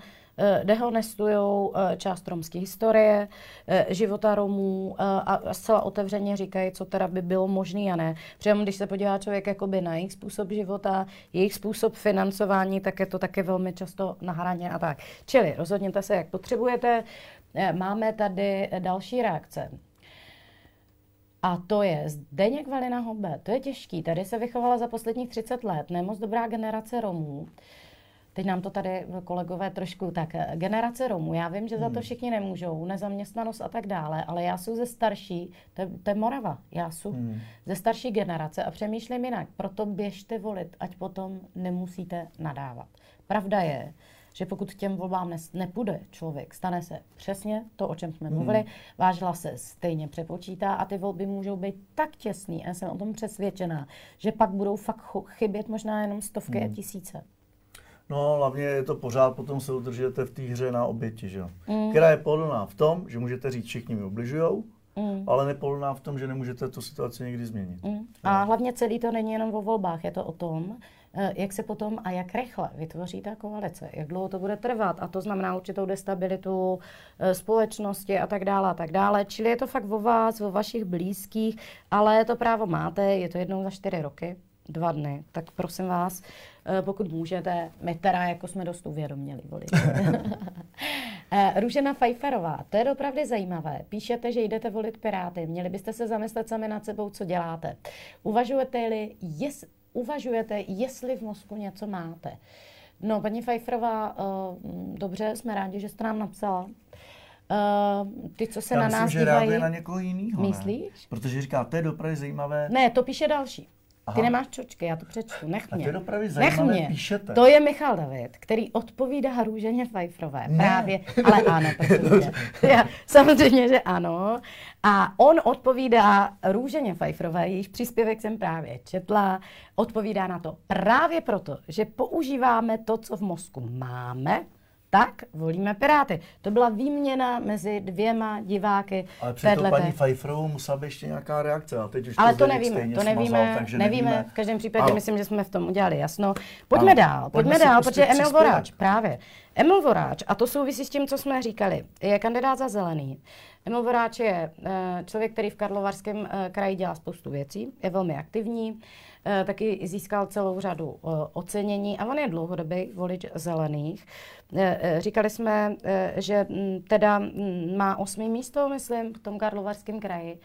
dehonestují eh, část romské historie, eh, života Romů a zcela otevřeně říkají, co teda by bylo možné a ne. Přitom když se podívá člověk jakoby na jejich způsob života, jejich způsob financování, tak je to také velmi často na hraně a tak. Čili rozhodněte se, jak potřebujete. Máme tady další reakce. A to je Zdeněk Valina Hobe. To je těžký. Tady se vychovala za posledních 30 let nemoc dobrá generace Romů. Teď nám to tady kolegové trošku tak. Eh, generace Romů, já vím, že za to hmm. všichni nemůžou, nezaměstnanost a tak dále, ale já jsem ze starší, to je, to je Morava, já jsem hmm. ze starší generace a přemýšlím jinak. Proto běžte volit, ať potom nemusíte nadávat. Pravda je, že pokud těm volbám ne, nepůjde člověk, stane se přesně to, o čem jsme hmm. mluvili, váš hlas se stejně přepočítá a ty volby můžou být tak těsný, a jsem o tom přesvědčená, že pak budou fakt chybět možná jenom stovky hmm. a tisíce. No, hlavně je to pořád, potom se udržíte v té hře na oběti, že jo. Mm. Která je pohodlná v tom, že můžete říct, všichni mi ubližujou, mm. ale nepohodlná v tom, že nemůžete tu situaci někdy změnit. Mm. A hlavně celý to není jenom o volbách, je to o tom, eh, jak se potom a jak rychle vytvoří ta koalice, jak dlouho to bude trvat a to znamená určitou destabilitu eh, společnosti a tak dále a tak dále. Čili je to fakt o vás, o vašich blízkých, ale to právo máte, je to jednou za čtyři roky dva dny, tak prosím vás, eh, pokud můžete, my teda jako jsme dost uvědoměli volit. Eh, Růžena Fajfarová, to je opravdu zajímavé. Píšete, že jdete volit Piráty. Měli byste se zamyslet sami nad sebou, co děláte. Uvažujete-li, jest, uvažujete, jestli v mozku něco máte. No, paní Fajfarová, uh, dobře, jsme rádi, že jste nám napsala. Uh, ty, co se Já na myslím, nás že dívají... na někoho jiného. Myslíš? Ne? Protože říká, to je dopravy zajímavé. Ne, to píše další. Aha. Ty nemáš čočky, já to přečtu, nech mě. A ty dopravy Nech mě. Píšete. To je Michal David, který odpovídá Růženě. Ne. Právě, ale ano, protože, já, samozřejmě, že ano. A on odpovídá Růženě Pfeifferové, jejíž příspěvek jsem právě četla, odpovídá na to právě proto, že používáme to, co v mozku máme, tak volíme Piráty. To byla výměna mezi dvěma diváky. Ale před to paní Pfeifferovou musela být ještě nějaká reakce. A teď už Ale to, to nevíme, to nevíme, smazal, takže nevíme, nevíme. V každém případě ano. myslím, že jsme v tom udělali jasno. Pojďme ano. dál, pojďme, pojďme dál, protože Emil Voráč, právě. Emil Voráč, a to souvisí s tím, co jsme říkali, je kandidát za zelený. Emil Voráč je eh, člověk, který v Karlovarském eh, kraji dělá spoustu věcí, je velmi aktivní, taky získal celou řadu ocenění a on je dlouhodobý volič zelených. Říkali jsme, že mm, teda mm, má osmý místo, myslím, v tom Karlovarském kraji.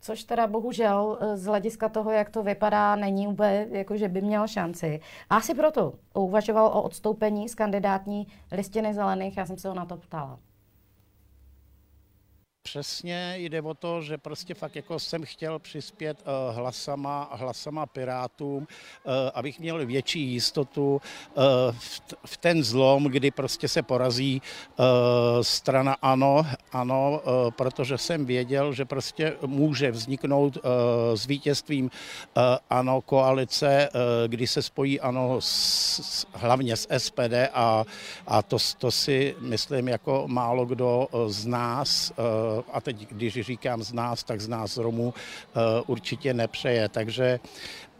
Což teda bohužel z hlediska toho, jak to vypadá, není úplně, jako že by měl šanci. A asi proto uvažoval o odstoupení z kandidátní listiny zelených, já jsem se ho na to ptala. Přesně jde o to, že prostě fakt jako jsem chtěl přispět uh, hlasama, hlasama Pirátům, uh, abych měl větší jistotu uh, v, ten zlom, kdy prostě se porazí strana ANO, ano, protože jsem věděl, že prostě může vzniknout s vítězstvím ANO koalice, kdy se spojí ANO s, hlavně s SPD a, a to, to si myslím jako málo kdo z nás a teď, když říkám z nás, tak z nás Romů eh, určitě nepřeje. Takže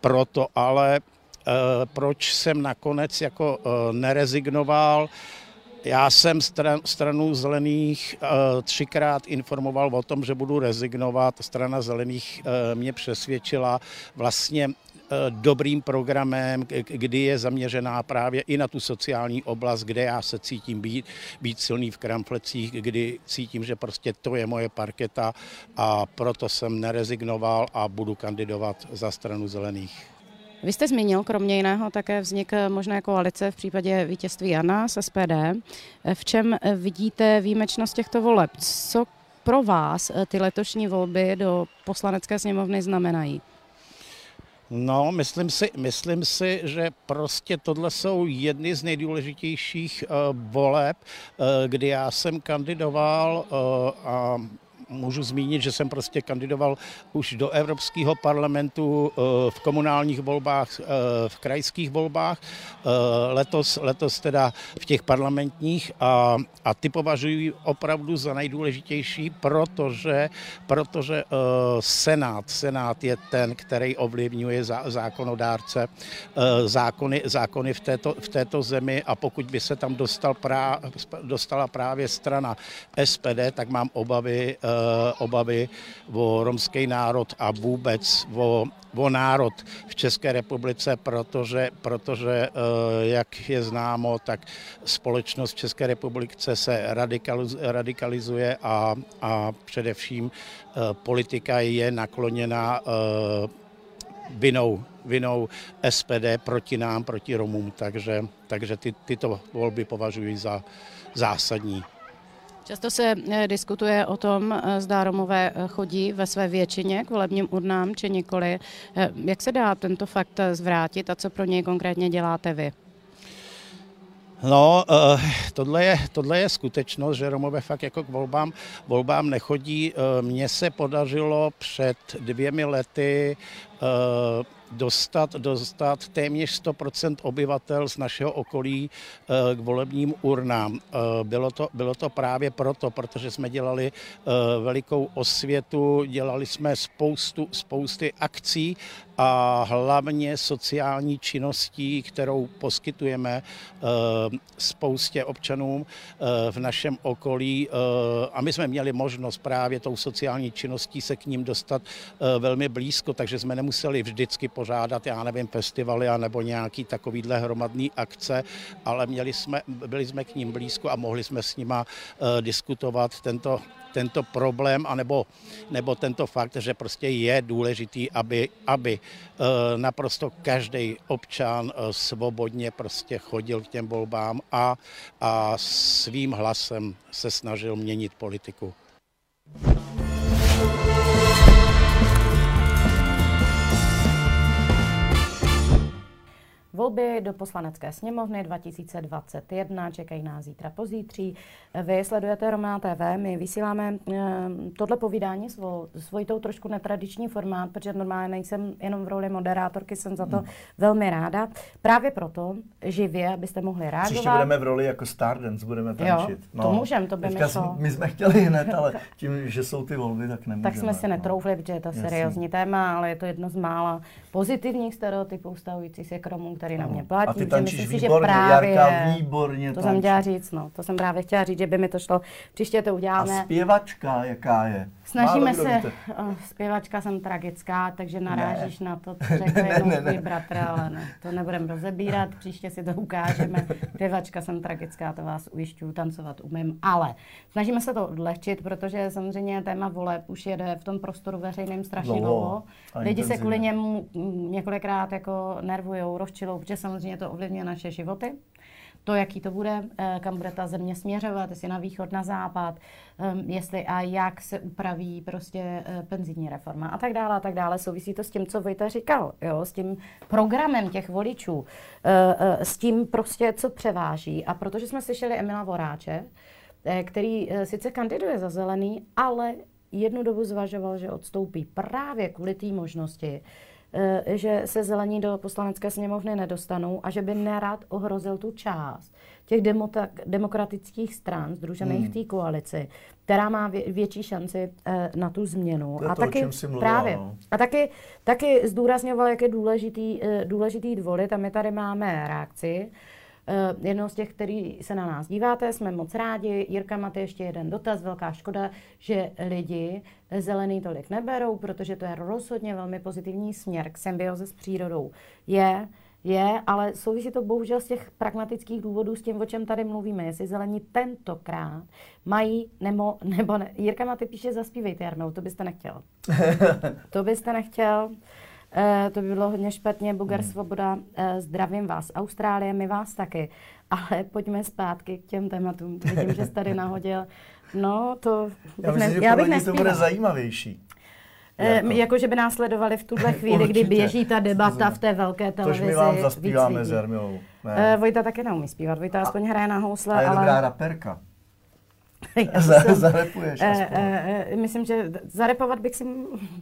proto ale eh, proč jsem nakonec jako eh, nerezignoval, já jsem stran, stranu zelených uh, třikrát informoval o tom, že budu rezignovat. Strana zelených uh, mě přesvědčila vlastně dobrým programem, kdy je zaměřená právě i na tu sociální oblast, kde já se cítím být, být silný v kramflecích, kdy cítím, že prostě to je moje parketa a proto jsem nerezignoval a budu kandidovat za stranu zelených. Vy jste zmínil kromě jiného také vznik možné koalice v případě vítězství Jana z SPD. V čem vidíte výjimečnost těchto voleb? Co pro vás ty letošní volby do poslanecké sněmovny znamenají? No, myslím si, myslím si, že prostě tohle jsou jedny z nejdůležitějších uh, voleb, uh, kdy já jsem kandidoval uh, a můžu zmínit, že jsem prostě kandidoval už do Evropského parlamentu eh, v komunálních volbách, eh, v krajských volbách, eh, letos, letos teda v těch parlamentních. A, a ty považuji opravdu za nejdůležitější, protože, protože Senát, Senát je ten, který ovlivňuje zákonodárce zákony, zákony v, této, v této zemi. A pokud by se tam dostal prá, dostala právě strana SPD, tak mám obavy, obavy o romský národ a vůbec o, o národ v České republice, protože, protože eh, jak je známo, tak společnost v České republice se radikalizuje a, a především eh, politika je nakloněna vinou, vinou SPD proti nám, proti Romům, takže, takže ty, tyto volby považuji za zásadní. Často se eh, diskutuje o tom, eh, zda Romové eh, chodí ve své většině k volebním urnám či nikoli. Jak se dá tento fakt zvrátit a co pro něj konkrétně děláte vy? No, tohle je, tohle je skutečnost, že Romové fakt jako k volbám, volbám nechodí. Mně se podařilo před dvěmi lety dostat, dostat téměř 100% obyvatel z našeho okolí eh, k volebním urnám. Eh, bylo to, bylo to právě proto, protože jsme dělali eh, velikou osvětu, dělali jsme spoustu, spousty akcí a hlavně sociální činností, kterou poskytujeme spoustě občanům v našem okolí. A my jsme měli možnost právě tou sociální činností se k ním dostat velmi blízko, takže jsme nemuseli vždycky pořádat, já nevím, festivaly nebo nějaký takovýhle hromadný akce, ale měli jsme, byli jsme k ním blízko a mohli jsme s nima uh, diskutovat tento, tento problém, anebo, nebo tento fakt, že prostě je důležitý, aby, aby uh, naprosto každý občan uh, svobodně prostě chodil k těm volbám a, a svým hlasem se snažil měnit politiku. Volby do poslanecké sněmovny 2021 čekají nás zítra pozítří. Vy sledujete Romá TV, my vysíláme e, tohle povídání svou, svojitou trošku netradiční formát, protože normálně nejsem jenom v roli moderátorky, jsem za to hmm. velmi ráda. Právě proto živě, abyste mohli reagovat. Příště budeme v roli jako Stardance, budeme tančit. Jo, no. to můžeme, to by mi šlo. My jsme chtěli hned, ale tím, že jsou ty volby, tak nemůžeme. Tak jsme si no. netroufli, protože je to seriózní téma, ale je to jedno z mála pozitivních stereotypů stavující se k Romům, který na mě platí. A ty tančíš výborně, že právě, Jarka výborně To tančí. jsem chtěla říct, no, to jsem právě chtěla říct, že by mi to šlo. Příště to uděláme. A zpěvačka, jaká je? Snažíme se, oh, zpěvačka jsem tragická, takže narážíš ne. na to, co řekl jednou ne, ne, bratr, ale ne, to nebudeme rozebírat, příště si to ukážeme. Zpěvačka jsem tragická, to vás ujišťuju, tancovat umím, ale snažíme se to odlehčit, protože samozřejmě téma voleb už jede v tom prostoru veřejným strašně dlouho. Lidi se kvůli němu několikrát jako nervujou, rozčilou, protože samozřejmě to ovlivňuje naše životy to, jaký to bude, eh, kam bude ta země směřovat, jestli na východ, na západ, ehm, jestli a jak se upraví prostě eh, penzijní reforma a tak dále a tak dále. Souvisí to s tím, co Vojta říkal, jo, s tím programem těch voličů, eh, s tím prostě, co převáží. A protože jsme slyšeli Emila Voráče, který sice kandiduje za zelený, ale jednu dobu zvažoval, že odstoupí právě kvůli té možnosti, že se zelení do poslanecké sněmovny nedostanou a že by nerad ohrozil tu část těch demokratických stran združených hmm. v té koalici, která má vě- větší šanci eh, na tu změnu. To a to, taky mluvila, právě. No. A taky, taky zdůrazňoval, jak je důležitý, eh, důležitý dvolit a my tady máme reakci. Uh, jednou z těch, který se na nás díváte, jsme moc rádi. Jirka, máte ještě jeden dotaz. Velká škoda, že lidi zelený tolik neberou, protože to je rozhodně velmi pozitivní směr k symbioze s přírodou. Je, je, ale souvisí to bohužel z těch pragmatických důvodů s tím, o čem tady mluvíme. Jestli zelení tentokrát mají nebo, nebo ne. Jirka Maty píše, zaspívejte, Jarnou, to byste nechtěl. to byste nechtěl. Uh, to by bylo hodně špatně. Bugar hmm. Svoboda, uh, zdravím vás. Austrálie, my vás taky. Ale pojďme zpátky k těm tématům. Vidím, že jsi tady nahodil. No, to já myslím, ne, že já bych to bude zajímavější. Jako. jako, že by nás sledovali v tuhle chvíli, Určitě. kdy běží ta debata v té velké televizi. Tož my vám zaspíváme s Jarmilou. Ne. Vojta také neumí zpívat, Vojta a, aspoň hraje na housle, a je ale... dobrá raperka. Zarepuješ e, e, Myslím, že zarepovat bych si...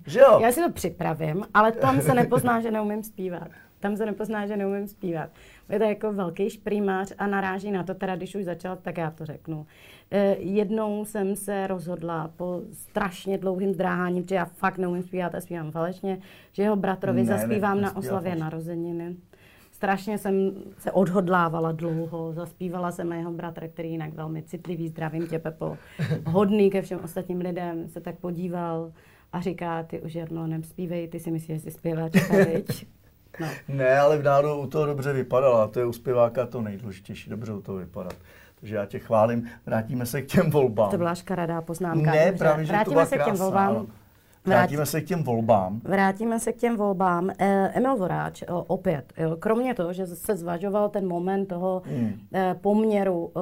Že jo? Já si to připravím, ale tam se nepozná, že neumím zpívat. Tam se nepozná, že neumím zpívat. Je to jako velký šprýmař a naráží na to, teda když už začal, tak já to řeknu. E, jednou jsem se rozhodla po strašně dlouhým dráháním, že já fakt neumím zpívat a zpívám falešně, že jeho bratrovi ne, zaspívám ne, na oslavě narozeniny strašně jsem se odhodlávala dlouho, zaspívala jsem jeho bratra, který jinak velmi citlivý, zdravím tě Pepo, hodný ke všem ostatním lidem, se tak podíval a říká, ty už Jarno, zpívej, ty si myslíš, že jsi zpěvačka, No. Ne, ale v nádu u toho dobře vypadala, to je u zpěváka to nejdůležitější, dobře u toho vypadat. Takže já tě chválím, vrátíme se k těm volbám. To byla škaredá poznámka. Ne, právě, že vrátíme to se k těm volbám. Ano. Vrátíme se k těm volbám. Vrátíme se k těm volbám. Eh, Emil Voráč opět, jo, kromě toho, že se zvažoval ten moment toho hmm. Eh, poměru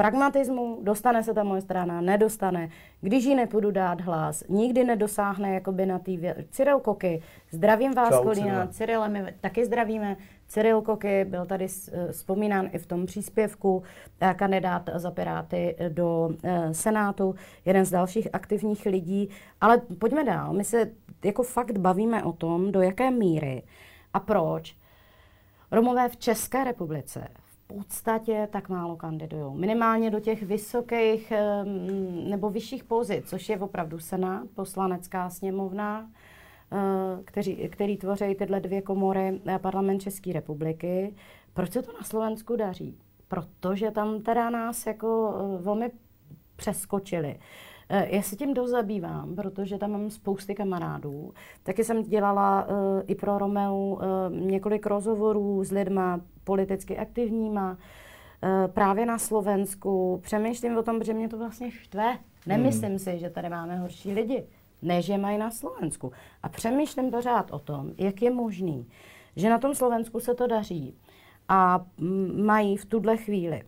pragmatismu, dostane se ta moje strana, nedostane. Když ji nepůjdu dát hlas, nikdy nedosáhne jakoby na té vě... Cyril Koky, zdravím vás, Čau, Kolína, Cyril, my taky zdravíme. Cyril Koky byl tady eh, vzpomínán i v tom příspěvku, eh, kandidát za Piráty do eh, Senátu, jeden z dalších aktivních lidí. Ale pojďme dál, my se jako fakt bavíme o tom, do jaké míry a proč Romové v České republice podstatě tak málo kandidují. Minimálně do těch vysokých nebo vyšších pozic, což je opravdu Senát, poslanecká sněmovna, kteří, který tvoří tyhle dvě komory eh, parlament České republiky. Proč se to na Slovensku daří? Protože tam teda nás jako eh, velmi přeskočili. Já se tím dost zabývám, protože tam mám spousty kamarádů. Taky jsem dělala uh, i pro Romeu uh, několik rozhovorů s lidma politicky aktivníma uh, právě na Slovensku. Přemýšlím o tom, že mě to vlastně štve. Nemyslím hmm. si, že tady máme horší lidi, než je mají na Slovensku. A přemýšlím pořád o tom, jak je možný, že na tom Slovensku se to daří a mají v tuhle chvíli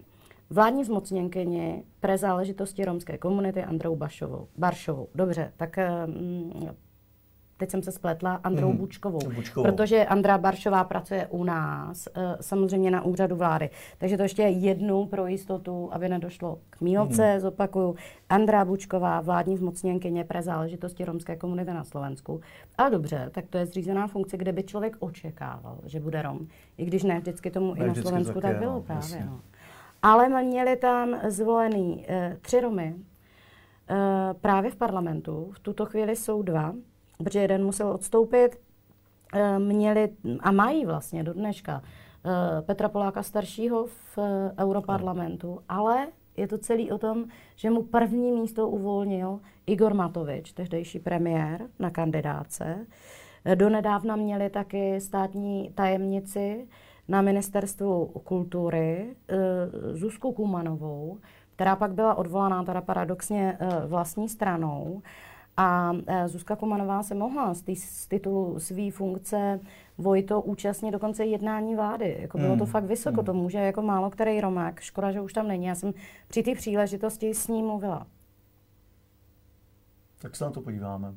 Vládní zmocněnkyni pre záležitosti romské komunity Androu Bašovou. Baršovou. Dobře, tak teď jsem se spletla, Androu mm, Bučkovou, Bučkovou. Protože Andra Baršová pracuje u nás, eh, samozřejmě na úřadu vlády. Takže to ještě jednou pro jistotu, aby nedošlo k mílce, mm. zopakuju. Andra Bučková, vládní zmocněnkyně pre záležitosti romské komunity na Slovensku. A dobře, tak to je zřízená funkce, kde by člověk očekával, že bude Rom. I když ne vždycky tomu ne, i na Slovensku tak, tak bylo no, právě. No. Ale měli tam zvolený e, tři Romy e, právě v parlamentu. V tuto chvíli jsou dva, protože jeden musel odstoupit. E, měli a mají vlastně do dneška e, Petra Poláka staršího v e, Europarlamentu, ale je to celý o tom, že mu první místo uvolnil Igor Matovič, tehdejší premiér na kandidáce. Donedávna měli taky státní tajemnici, na ministerstvu kultury eh, Zuzku Kumanovou, která pak byla odvolaná teda paradoxně eh, vlastní stranou. A eh, Zuzka Kumanová se mohla z, tý, z titulu své funkce Vojto účastnit dokonce jednání vlády. Jako bylo to hmm. fakt vysoko, hmm. to může jako málo který Romák. Škoda, že už tam není. Já jsem při té příležitosti s ním mluvila. Tak se na to podíváme.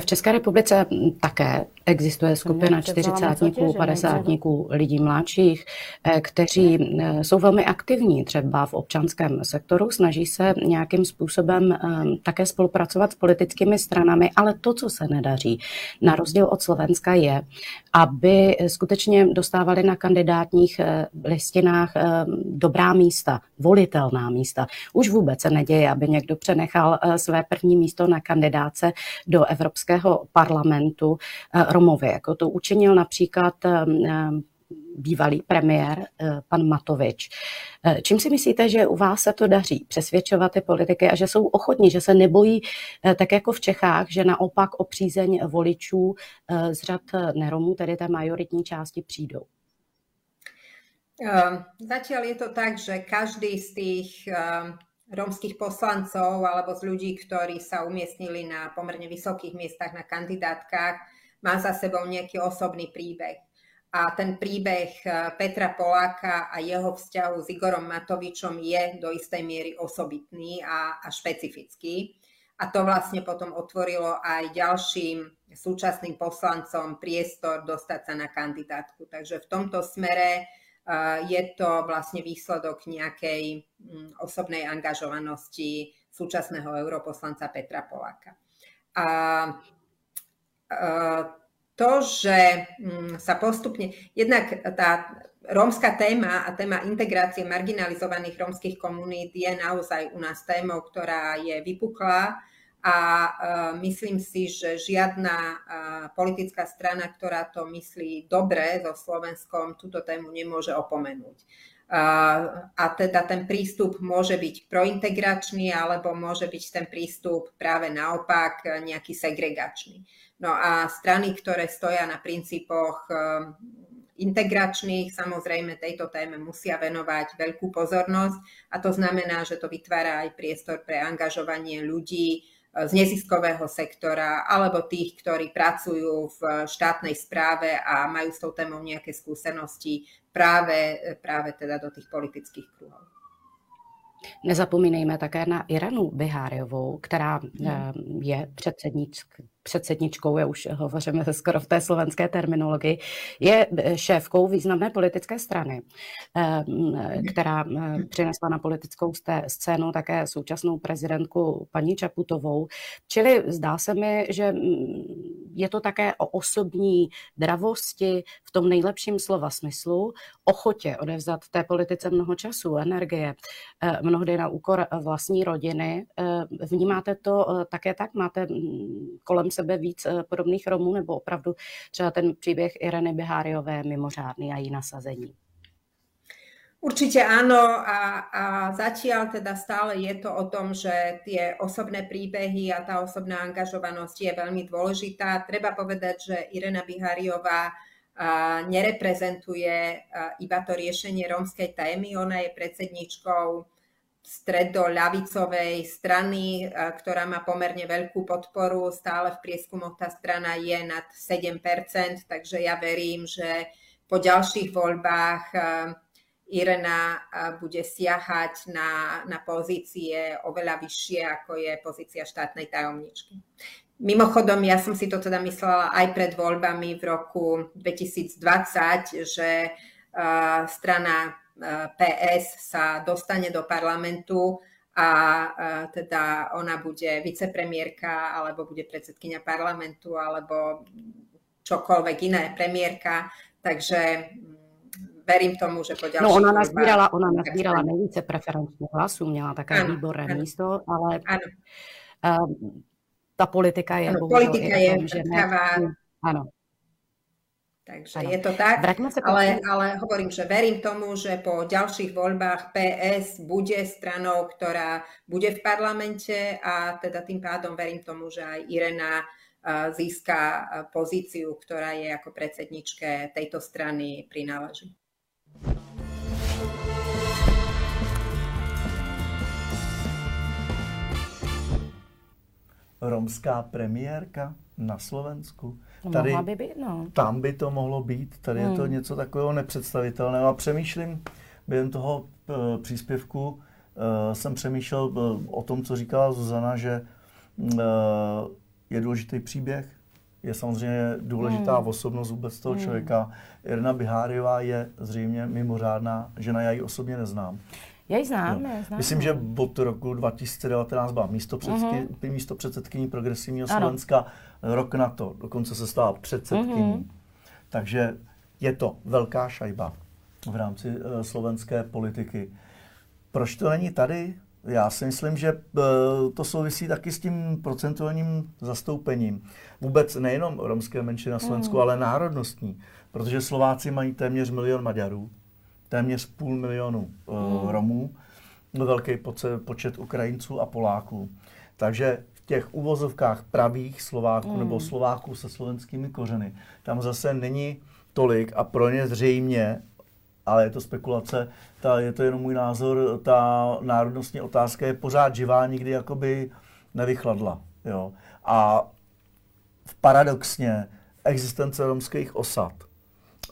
V České republice také existuje skupina čtyřicátníků, padesátníků, lidí mladších, eh, kteří eh, jsou velmi aktivní třeba v občanském sektoru, snaží se nějakým způsobem eh, také spolupracovat s politickými stranami, ale to, co se nedaří, na rozdíl od Slovenska je, aby skutečně dostávali na kandidátních listinách dobrá místa, volitelná místa. Už vůbec se neděje, aby někdo přenechal své první místo na kandidáce do Evropského parlamentu Romovi, jako to učinil například bývalý premiér pan Matovič. Čím si myslíte, že u vás se to daří přesvědčovat ty politiky a že jsou ochotní, že se nebojí, tak jako v Čechách, že naopak o přízeň voličů z řad neromů, tedy té majoritní části, přijdou? Zatiaľ je to tak, že každý z tých rómskych poslancov alebo z ľudí, ktorí sa umiestnili na pomerne vysokých miestach na kandidátkach, má za sebou nejaký osobný príbeh. A ten príbeh eh, Petra Poláka a jeho vzťahu s Igorom Matovičom je do istej miery osobitný a, a špecifický. a to vlastne potom otvorilo aj ďalším súčasným poslancom priestor dostať sa na kandidátku. Takže v tomto smere je to vlastne výsledok nejakej mm, osobnej angažovanosti súčasného europoslanca Petra Poláka. A to, že mm, sa postupne, jednak tá rómska téma a téma integrácie marginalizovaných rómskych komunít je naozaj u nás témou, ktorá je vypuklá a uh, myslím si, že žiadna uh, politická strana, ktorá to myslí dobre so Slovenskom, túto tému nemôže opomenúť. A teda ten prístup môže byť prointegračný, alebo môže byť ten prístup práve naopak nejaký segregačný. No a strany, ktoré stoja na princípoch integračných, samozrejme tejto téme musia venovať veľkú pozornosť a to znamená, že to vytvára aj priestor pre angažovanie ľudí eh, z neziskového sektora alebo tých, ktorí pracujú v štátnej správe a majú s tou témou nejaké skúsenosti práve, práve teda do tých politických kruhov. Nezapomínejme také na Irenu Biháriovou, která hmm. Eh, je předsedničkou já už hovoříme skoro v té slovenské terminologii, je šéfkou významné politické strany, eh, která eh, přinesla na politickou scénu také současnou prezidentku paní Čaputovou. Čili zdá se mi, že mm, je to také o osobní dravosti v tom nejlepším slova smyslu, ochotě odevzat té politice mnoho času, energie, eh, mnohdy na úkor vlastní rodiny. Vnímáte to také tak? Máte mm, kolem sebe víc eh, podobných Romů, nebo opravdu třeba ten příběh Ireny Biháriové mimořádný a její nasazení? Určite áno a, a zatiaľ teda stále je to o tom, že tie osobné príbehy a tá osobná angažovanosť je veľmi dôležitá. Treba povedať, že Irena Bihariová nereprezentuje iba to riešenie rómskej témy, ona je predsedničkou stredo-ľavicovej strany, ktorá má pomerne veľkú podporu. Stále v prieskumoch tá strana je nad 7%, takže ja verím, že po ďalších voľbách Irena bude siahať na, na pozície oveľa vyššie, ako je pozícia štátnej tajomničky. Mimochodom, ja som si to teda myslela aj pred voľbami v roku 2020, že strana PS sa dostane do parlamentu a teda ona bude vicepremiérka alebo bude predsedkynia parlamentu alebo čokoľvek iné premiérka. Takže verím tomu, že po ďalších No ona nazbírala, ona nazbírala nejvíce preferenčních hlasů, měla také ano, výborné ano, místo, ale ano. Uh, ta politika je ano, politika je tom, že ne, ano, Takže ano. je to tak, ale, ale hovorím, že verím tomu, že po ďalších voľbách PS bude stranou, ktorá bude v parlamente a teda tým pádom verím tomu, že aj Irena získa pozíciu, ktorá je ako predsedničke tejto strany prináleží. Romská premiérka na Slovensku Tady, by být, no. Tam by to mohlo být, tady hmm. je to hmm. něco takového nepředstavitelného. A přemýšlím během toho uh, příspěvku, uh, jsem přemýšlel uh, o tom, co říkala Zuzana, že uh, je důležitý příběh, je samozřejmě důležitá hmm. osobnost vůbec toho hmm. člověka. Irina Biháriová je zřejmě mimořádná žena, já ji osobně neznám. Já ji znám, no. znám. Myslím, že od roku 2019 byla místo, předsedky, uh-huh. místo předsedkyní progresivního Slovenska, ano. rok na to, dokonce se stala předsedkyní. Uh-huh. Takže je to velká šajba v rámci uh, slovenské politiky. Proč to není tady? Já si myslím, že uh, to souvisí taky s tím procentuálním zastoupením. Vůbec nejenom romské menšiny na Slovensku, uh-huh. ale národnostní. Protože Slováci mají téměř milion Maďarů téměř půl milionu uh, Romů, velký počet Ukrajinců a Poláků. Takže v těch uvozovkách pravých Slováků mm. nebo Slováků se slovenskými kořeny, tam zase není tolik a pro ně zřejmě, ale je to spekulace, ta, je to jenom můj názor, ta národnostní otázka je pořád živá, nikdy jakoby nevychladla. Jo. A paradoxně existence romských osad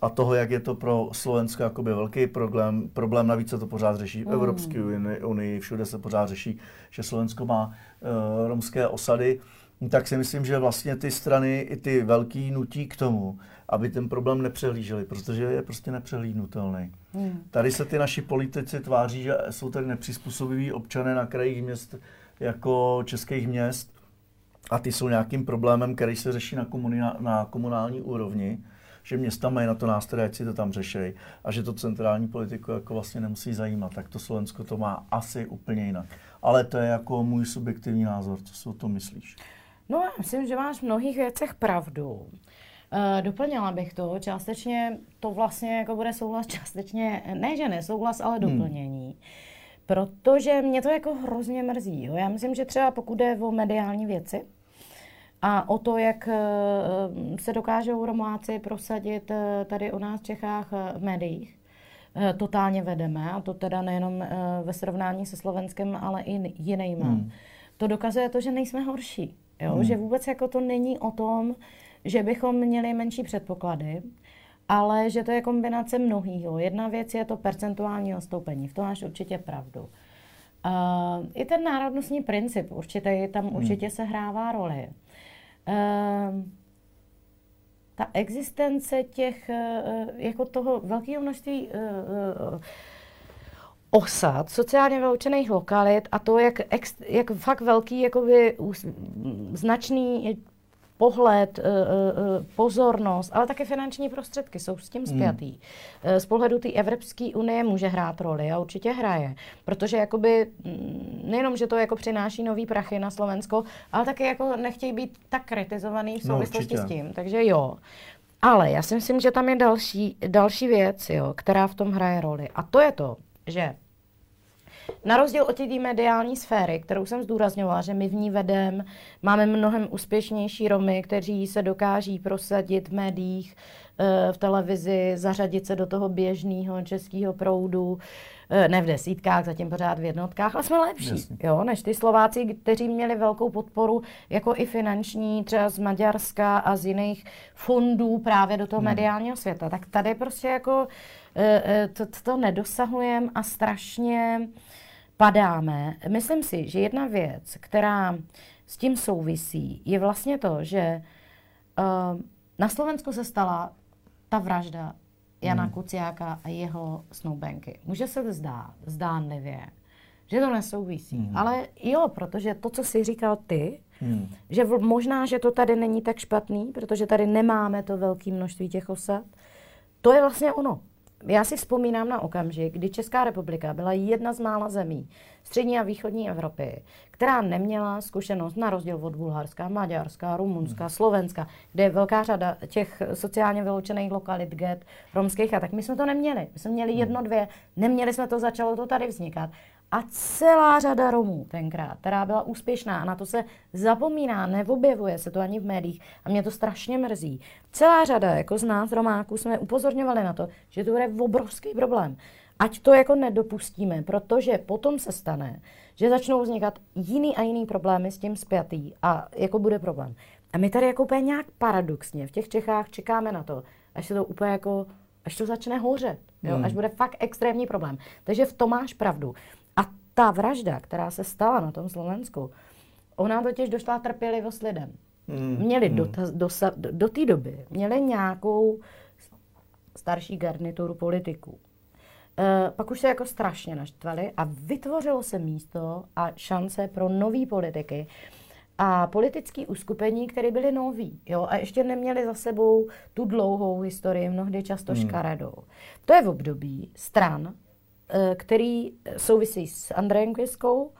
a toho, jak je to pro Slovensko jakoby velký problém. Problém navíc se to pořád řeší v Evropské unii, všude se pořád řeší, že Slovensko má uh, romské osady. Tak si myslím, že vlastně ty strany i ty velký nutí k tomu, aby ten problém nepřehlíželi, protože je prostě nepřehlídnutelný. Hmm. Tady se ty naši politici tváří, že jsou tady nepřizpůsobiví občané na krajích měst jako českých měst a ty jsou nějakým problémem, který se řeší na, komuna, na komunální úrovni že města mají na to nástroje, ať si to tam řešejí a že to centrální politiku jako vlastně nemusí zajímat. Tak to Slovensko to má asi úplně jinak. Ale to je jako můj subjektivní názor. Co si o tom myslíš? No já myslím, že máš v mnohých věcech pravdu. Uh, doplnila bych to, částečně to vlastně jako bude souhlas, částečně, ne že nesouhlas, ale hmm. doplnění. Hmm. Protože mě to jako hrozně mrzí. Jo. Já myslím, že třeba pokud jde o mediální věci, a o to, jak eh, se dokážou Romáci prosadit eh, tady u nás v Čechách v médiích, totálně vedeme, a to teda nejenom ve srovnání se Slovenskem, ale i jinýma. Hmm. To dokazuje to, že nejsme horší. Jo? Hmm. Že vůbec jako to není o tom, že bychom měli menší předpoklady, ale že to je kombinace mnohého. Jedna věc je to percentuální ostoupení, v tom máš určitě pravdu. Uh, I ten národnostní princip určitě tam hmm. určitě se hrává roli. Uh, ta existence těch, uh, jako toho velkého množství uh, uh, osad, sociálně vyloučených lokalit a to, jak, ex, jak fakt velký, jakoby značný pohled, eh, eh, pozornost, ale také finanční prostředky jsou s tím hmm. spjatý. Hmm. Z pohledu té Evropské unie může hrát roli a určitě hraje, protože jakoby mm, nejenom, že to jako přináší nový prachy na Slovensko, ale také jako nechtějí být tak kritizovaný v no, souvislosti no, s tím, takže jo. Ale já si myslím, že tam je další, další věc, jo, která v tom hraje roli. A to je to, že na rozdíl od té mediální sféry, kterou jsem zdůrazňovala, že my v ní vedem, máme mnohem úspěšnější Romy, kteří se dokáží prosadit v médiích, eh, v televizi, zařadit se do toho běžného českého proudu, eh, ne v desítkách, zatím pořád v jednotkách, ale jsme lepší, jo, než ty Slováci, kteří měli velkou podporu, jako i finanční, třeba z Maďarska a z jiných fondů právě do toho hmm. mediálního světa. Tak tady prostě jako eh, to, to nedosahujeme a strašně padáme. Myslím si, že jedna věc, která s tím souvisí, je vlastně to, že uh, na Slovensku se stala ta vražda Jana hmm. Kuciáka a jeho snoubenky. Může se zdát, zdánlivě, že to nesouvisí. Hmm. Ale jo, protože to, co jsi říkal ty, hmm. že v, možná, že to tady není tak špatný, protože tady nemáme to velké množství těch osad, to je vlastně ono já si vzpomínám na okamžik, kdy Česká republika byla jedna z mála zemí střední a východní Evropy, která neměla zkušenost na rozdíl od Bulharska, Maďarska, Rumunska, hmm. Slovenska, kde je velká řada těch sociálně vyloučených lokalit, get, romských a tak my jsme to neměli. My jsme měli hmm. jedno, dvě, neměli jsme to, začalo to tady vznikat. A celá řada Romů tenkrát, která byla úspěšná, a na to se zapomíná, neobjevuje se to ani v médiích, a mě to strašně mrzí. Celá řada, jako z nás Romáků, jsme upozorňovali na to, že to je obrovský problém. Ať to jako nedopustíme, protože potom se stane, že začnou vznikat jiný a jiný problémy s tím spjatý a jako bude problém. A my tady jako úplně nějak paradoxně v těch Čechách čekáme na to, až se to úplně jako, až to začne hořet, jo? Hmm. až bude fakt extrémní problém. Takže v tom máš pravdu ta vražda, která se stala na tom Slovensku, ona totiž došla trpělivost lidem. Mm. Měli mm. do, do, do, do té doby, měli nějakou starší garnituru politiků. E, pak už se jako strašně naštvali a vytvořilo se místo a šance pro nový politiky a politické uskupení, které byly noví jo, a ještě neměli za sebou tu dlouhou historii, mnohdy často mm. škaredou. To je v období stran, který souvisí s Andrejem Kvěskou,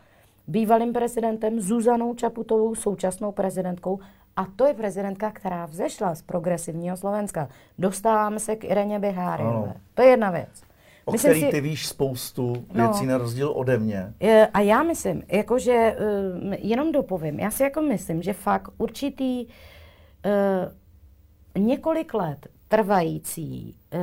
bývalým prezidentem, Zuzanou Čaputovou, současnou prezidentkou. A to je prezidentka, která vzešla z progresivního Slovenska. Dostáváme se k Ireně Biháriové. To je jedna věc. O myslím který si, ty víš spoustu věcí no, na rozdíl ode mě. A já myslím, jakože eh, jenom dopovím, já si jako myslím, že fakt určitý uh, několik let trvající uh,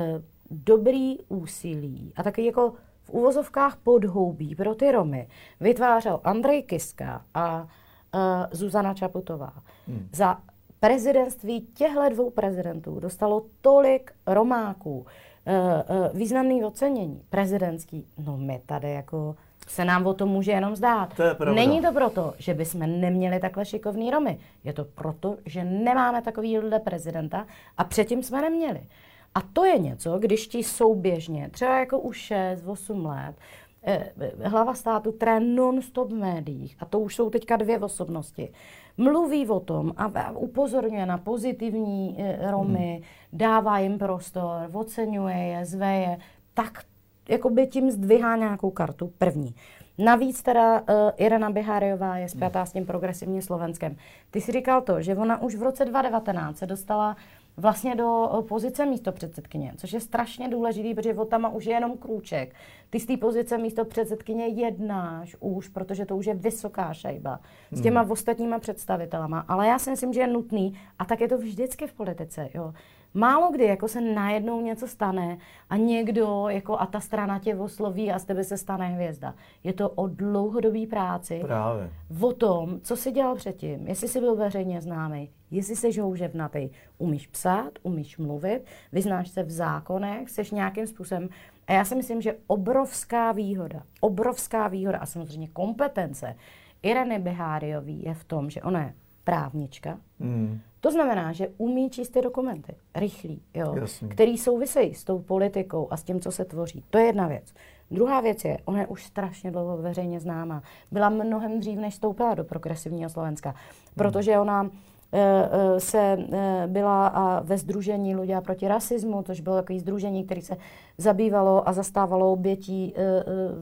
dobrý úsilí a taky jako úvozovkách podhoubí pro ty Romy vytvářel Andrej Kiska a uh, Zuzana Čaputová. Hmm. Za prezidentství těchto dvou prezidentů dostalo tolik Romáků, eh, eh, významný ocenění prezidentský, no my tady jako se nám o tom může jenom zdát. To je pravda. Není to proto, že bychom neměli takhle šikovný Romy. Je to proto, že nemáme takovýhle prezidenta a předtím jsme neměli. A to je něco, když ti souběžně, třeba jako už 6-8 let, eh, hlava státu, která non-stop v médiích, a to už jsou teďka dvě osobnosti, mluví o tom a upozorňuje na pozitivní eh, Romy, hmm. dává jim prostor, oceňuje je, zve je, tak jakoby tím zdvihá nějakou kartu první. Navíc teda uh, Irena Biháriová je spjatá s tím progresivním Slovenskem. Ty si říkal to, že ona už v roce 2019 se dostala vlastně do uh, pozice místo předsedkyně, což je strašně důležitý, protože od tam už je jenom krůček. Ty z té pozice místo předsedkyně jednáš už, protože to už je vysoká šajba s těma hmm. ostatníma představitelama. Ale já si myslím, že je nutný, a tak je to vždycky v politice, jo, Málo kdy jako se najednou něco stane a někdo jako a ta strana tě osloví a z tebe se stane hvězda. Je to o dlouhodobý práci. Právě. O tom, co jsi dělal předtím, jestli jsi byl veřejně známý, jestli jsi houževnatý, umíš psát, umíš mluvit, vyznáš se v zákonech, jsi nějakým způsobem. A já si myslím, že obrovská výhoda, obrovská výhoda a samozřejmě kompetence Ireny Beháriový je v tom, že ona je právnička, mm. To znamená, že umí číst ty dokumenty, rychlý, jo, který souvisejí s tou politikou a s tím, co se tvoří. To je jedna věc. Druhá věc je, ona je už strašně dlouho veřejně známá. Byla mnohem dřív, než vstoupila do progresivního Slovenska, protože ona e, e, se e, byla a ve združení Ľudia proti rasismu, což bylo takový združení, který se zabývalo a zastávalo obětí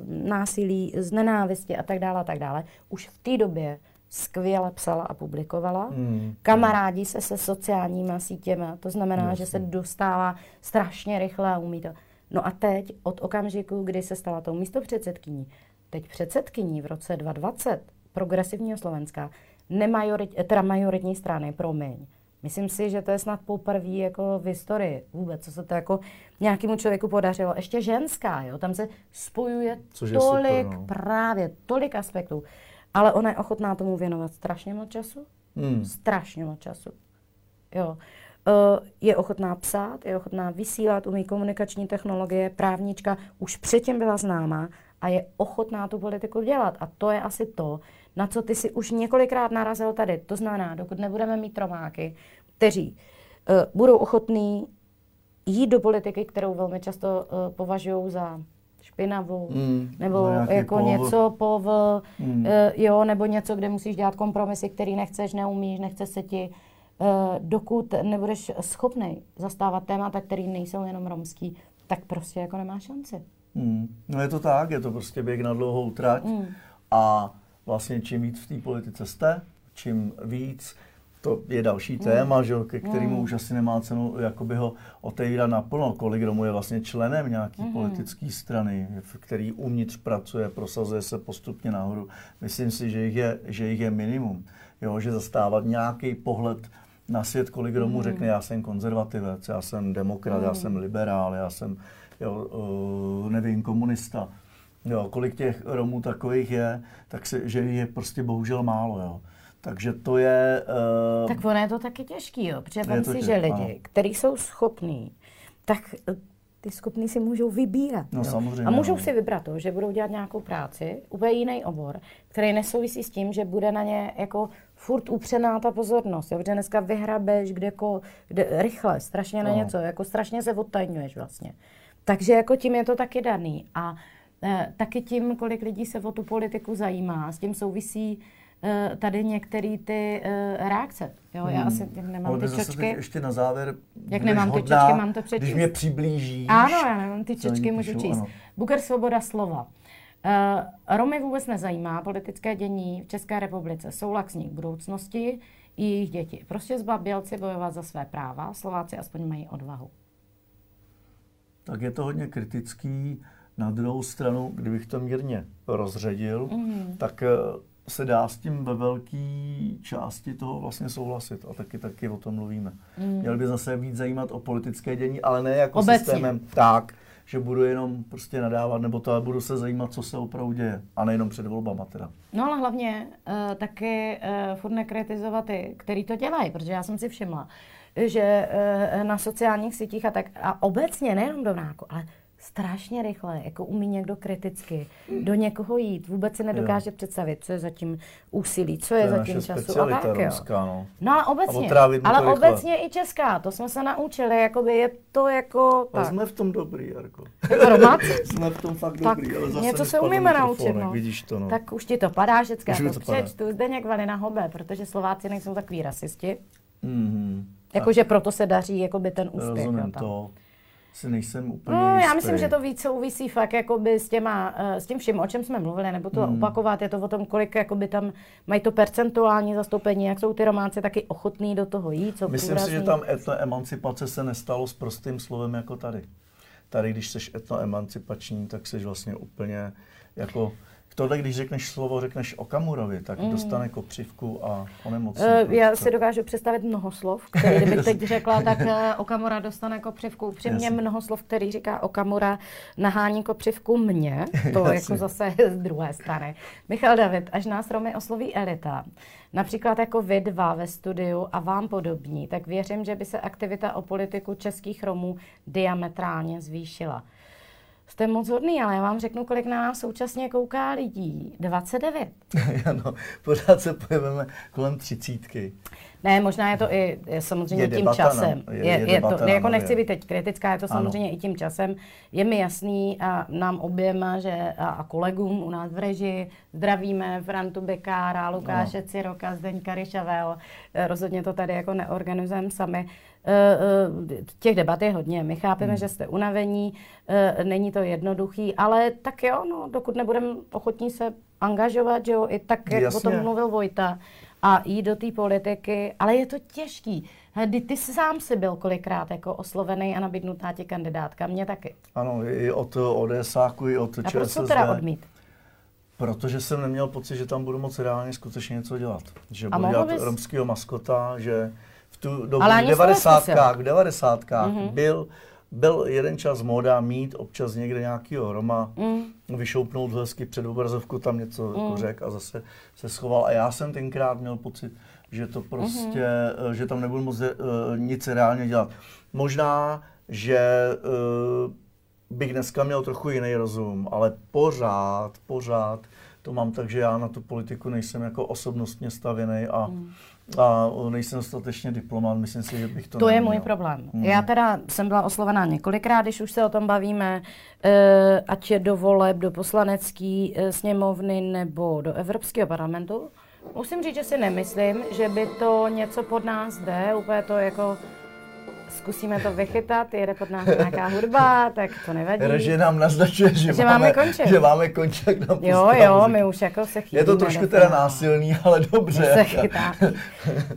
násilí z nenávisti a tak dále a tak dále. Už v té době skvěle psala a publikovala. Hmm. Kamarádi se se sociálníma sítěma, to znamená, Jasně. že se dostává strašně rychle a umí to. No a teď, od okamžiku, kdy se stala tou místo předsedkyní, teď předsedkyní v roce 2020 progresivního Slovenska, nemajorit, teda majoritní strany, promiň. Myslím si, že to je snad poprvé jako v historii vůbec, co se to jako nějakému člověku podařilo. Ještě ženská, jo, tam se spojuje Což tolik, super, no. právě tolik aspektů. Ale ona je ochotná tomu věnovat strašně moc času. Hmm. Strašně moc času. Jo. Uh, je ochotná psát, je ochotná vysílat, umí komunikační technologie, právnička, už předtím byla známá a je ochotná tu politiku dělat. A to je asi to, na co ty si už několikrát narazil tady. To znamená, dokud nebudeme mít romáky, kteří uh, budou ochotní jít do politiky, kterou velmi často uh, považují za špinavou, mm, nebo jako pov. něco pov, mm. uh, jo, nebo něco, kde musíš dělat kompromisy, který nechceš, neumíš, nechce se ti, uh, dokud nebudeš schopný zastávat témata, který nejsou jenom romský, tak prostě jako nemá šanci. Mm. No je to tak, je to prostě běh na dlouhou trať mm. a vlastně čím víc v té politice jste, čím víc to je další mm. téma, že, ke kterému mm. už asi nemá cenu jakoby ho otevírat naplno. Kolik Romů je vlastně členem nějaký mm. politické strany, který uvnitř pracuje, prosazuje se postupně nahoru. Myslím si, že jich je, že jich je minimum. Jo, že zastávat nějaký pohled na svět, kolik Romů mm. řekne, já jsem konzervativec, já jsem demokrat, mm. já jsem liberál, já jsem, jo, uh, nevím, komunista. Jo, kolik těch Romů takových je, tak se, že je prostě bohužel málo. Jo. Takže to je... Uh, tak ono je to taky těžký, jo, protože vem si, že lidi, kteří jsou schopní, tak eh, ty schopní si můžou vybírat. No, samozřejmě, a můžou no. si vybrat to, že budou dělat nějakou práci, úplně jiný obor, který nesouvisí s tím, že bude na ně jako furt upřená ta pozornost. Jo? Protože dneska vyhrabeš kde, kde rychle, strašně na no. něco, jako strašně se odtajňuješ vlastně. Takže jako tím je to taky daný. A e, taky tím, kolik lidí se o tu politiku zajímá, s tím souvisí Eh, tady některé ty uh, reakce. Jo, já hmm. asi nemám ty čočky. ještě na závěr, jak nemám hodná, ty čočky, mám to přečíst. Když mě přiblížíš. Ano, já nemám ty čočky, můžu číst. Ano. Buker svoboda slova. Uh, Romy vůbec nezajímá politické dění v České republice. Jsou laxní k budoucnosti i jejich děti. Prostě zbabělci bojovat za své práva, Slováci aspoň mají odvahu. Tak je to hodně kritický. Na druhou stranu, kdybych to mírně rozředil, mm. tak se dá s tím ve velké části toho vlastně souhlasit a taky taky o tom mluvíme. Mm. Měl by zase víc zajímat o politické dění, ale ne jako Obecně. systémem tak, že budu jenom prostě nadávat, nebo to, ale budu se zajímat, co se opravdu děje. A nejenom před volbama teda. No ale hlavně uh, taky uh, furt nekritizovat ty, který to dělají, protože já jsem si všimla, že uh, na sociálních sítích a tak, a obecně, nejenom do vnáku, ale strašně rychle, jako umí někdo kriticky do někoho jít, vůbec si nedokáže jo. představit, co je zatím úsilí, co je, je zatím času a tak, jo. Romská, no. no ale obecně, ale obecně i česká, to jsme se naučili, jakoby je to jako tak. jsme v tom dobrý, Jarko. Jako Romáci? jsme v tom fakt tak dobrý, ale zase něco se umíme naučit, no. Vidíš to, no. Tak už ti to padá všecká, to, to přečtu, Zdeněk Valina Hobe, protože Slováci nejsou takový rasisti. Mm-hmm. Jakože proto se daří jakoby ten úspěch. Rozumím to si nejsem úplně No, jistý. já myslím, že to víc souvisí fakt jakoby s, těma, eh, s tím vším, o čem jsme mluvili, nebo to hmm. opakovat, je to o tom, kolik jakoby tam mají to percentuální zastoupení, jak jsou ty románci taky ochotní do toho jít, co Myslím průrazný. si, že tam etnoemancipace se nestalo s prostým slovem jako tady. Tady, když jsi etnoemancipační, tak jsi vlastně úplně jako Tohle, když řekneš slovo, řekneš o Kamurovi, tak mm. dostane kopřivku a onemocní. Uh, já si dokážu představit mnoho slov, které kdybych teď řekla, tak uh, Okamura dostane kopřivku. Upřímně mnoho slov, který říká Okamura, nahání kopřivku mě. To Jasně. jako zase z druhé strany. Michal David, až nás Romy osloví elita, například jako vy dva ve studiu a vám podobní, tak věřím, že by se aktivita o politiku českých Romů diametrálně zvýšila. Jste moc hodný, ale já vám řeknu, kolik na nás současně kouká lidí. 29. ano, pořád se pojeveme kolem třicítky. Ne, možná je to i je samozřejmě je tím časem. je, je, je, je to, jako nechci být teď kritická, je to samozřejmě ano. i tím časem. Je mi jasný a nám oběma, že a, a kolegům u nás v režii zdravíme Frantu Bekára, Lukáše ano. Ciroka, Zdeňka Ryšavel. Eh, rozhodně to tady jako neorganizujeme sami. Eh, eh, těch debat je hodně. My chápeme, hmm. že jste unavení, není to jednoduchý, ale tak jo, no, dokud nebudeme ochotní se angažovat, že jo, i tak, jak Jasně. o tom mluvil Vojta, a jít do té politiky, ale je to těžký. Kdy ty sám si byl kolikrát jako oslovený a nabídnutá ti kandidátka, mě taky. Ano, i od ODSáku, i od ČSSD. A proč to teda odmít? Protože jsem neměl pocit, že tam budu moc reálně skutečně něco dělat. Že budu dělat bys... romského maskota, že tu dobu v 90. v 90. Mm-hmm. byl byl jeden čas móda mít občas někde nějakýho Roma, mm. vyšoupnout hezky před obrazovku, tam něco mm. jako řek a zase se schoval. A já jsem tenkrát měl pocit, že to prostě, mm-hmm. že tam nebudu moc uh, nic reálně dělat. Možná, že uh, bych dneska měl trochu jiný rozum, ale pořád, pořád to mám tak, že já na tu politiku nejsem jako osobnostně stavěný a mm a nejsem dostatečně diplomat, myslím si, že bych to To neměl. je můj problém. Hmm. Já teda jsem byla oslovená několikrát, když už se o tom bavíme, eh, ať je do voleb, do poslanecké eh, sněmovny nebo do Evropského parlamentu. Musím říct, že si nemyslím, že by to něco pod nás jde, úplně to jako zkusíme to vychytat, jede pod nás nějaká hudba, tak to nevadí. Režie nám naznačuje, že, že máme, končit. Že máme končit, jak nám Jo, jo, my už jako se chytíme. Je to trošku teda násilný, ale dobře. Se chytá,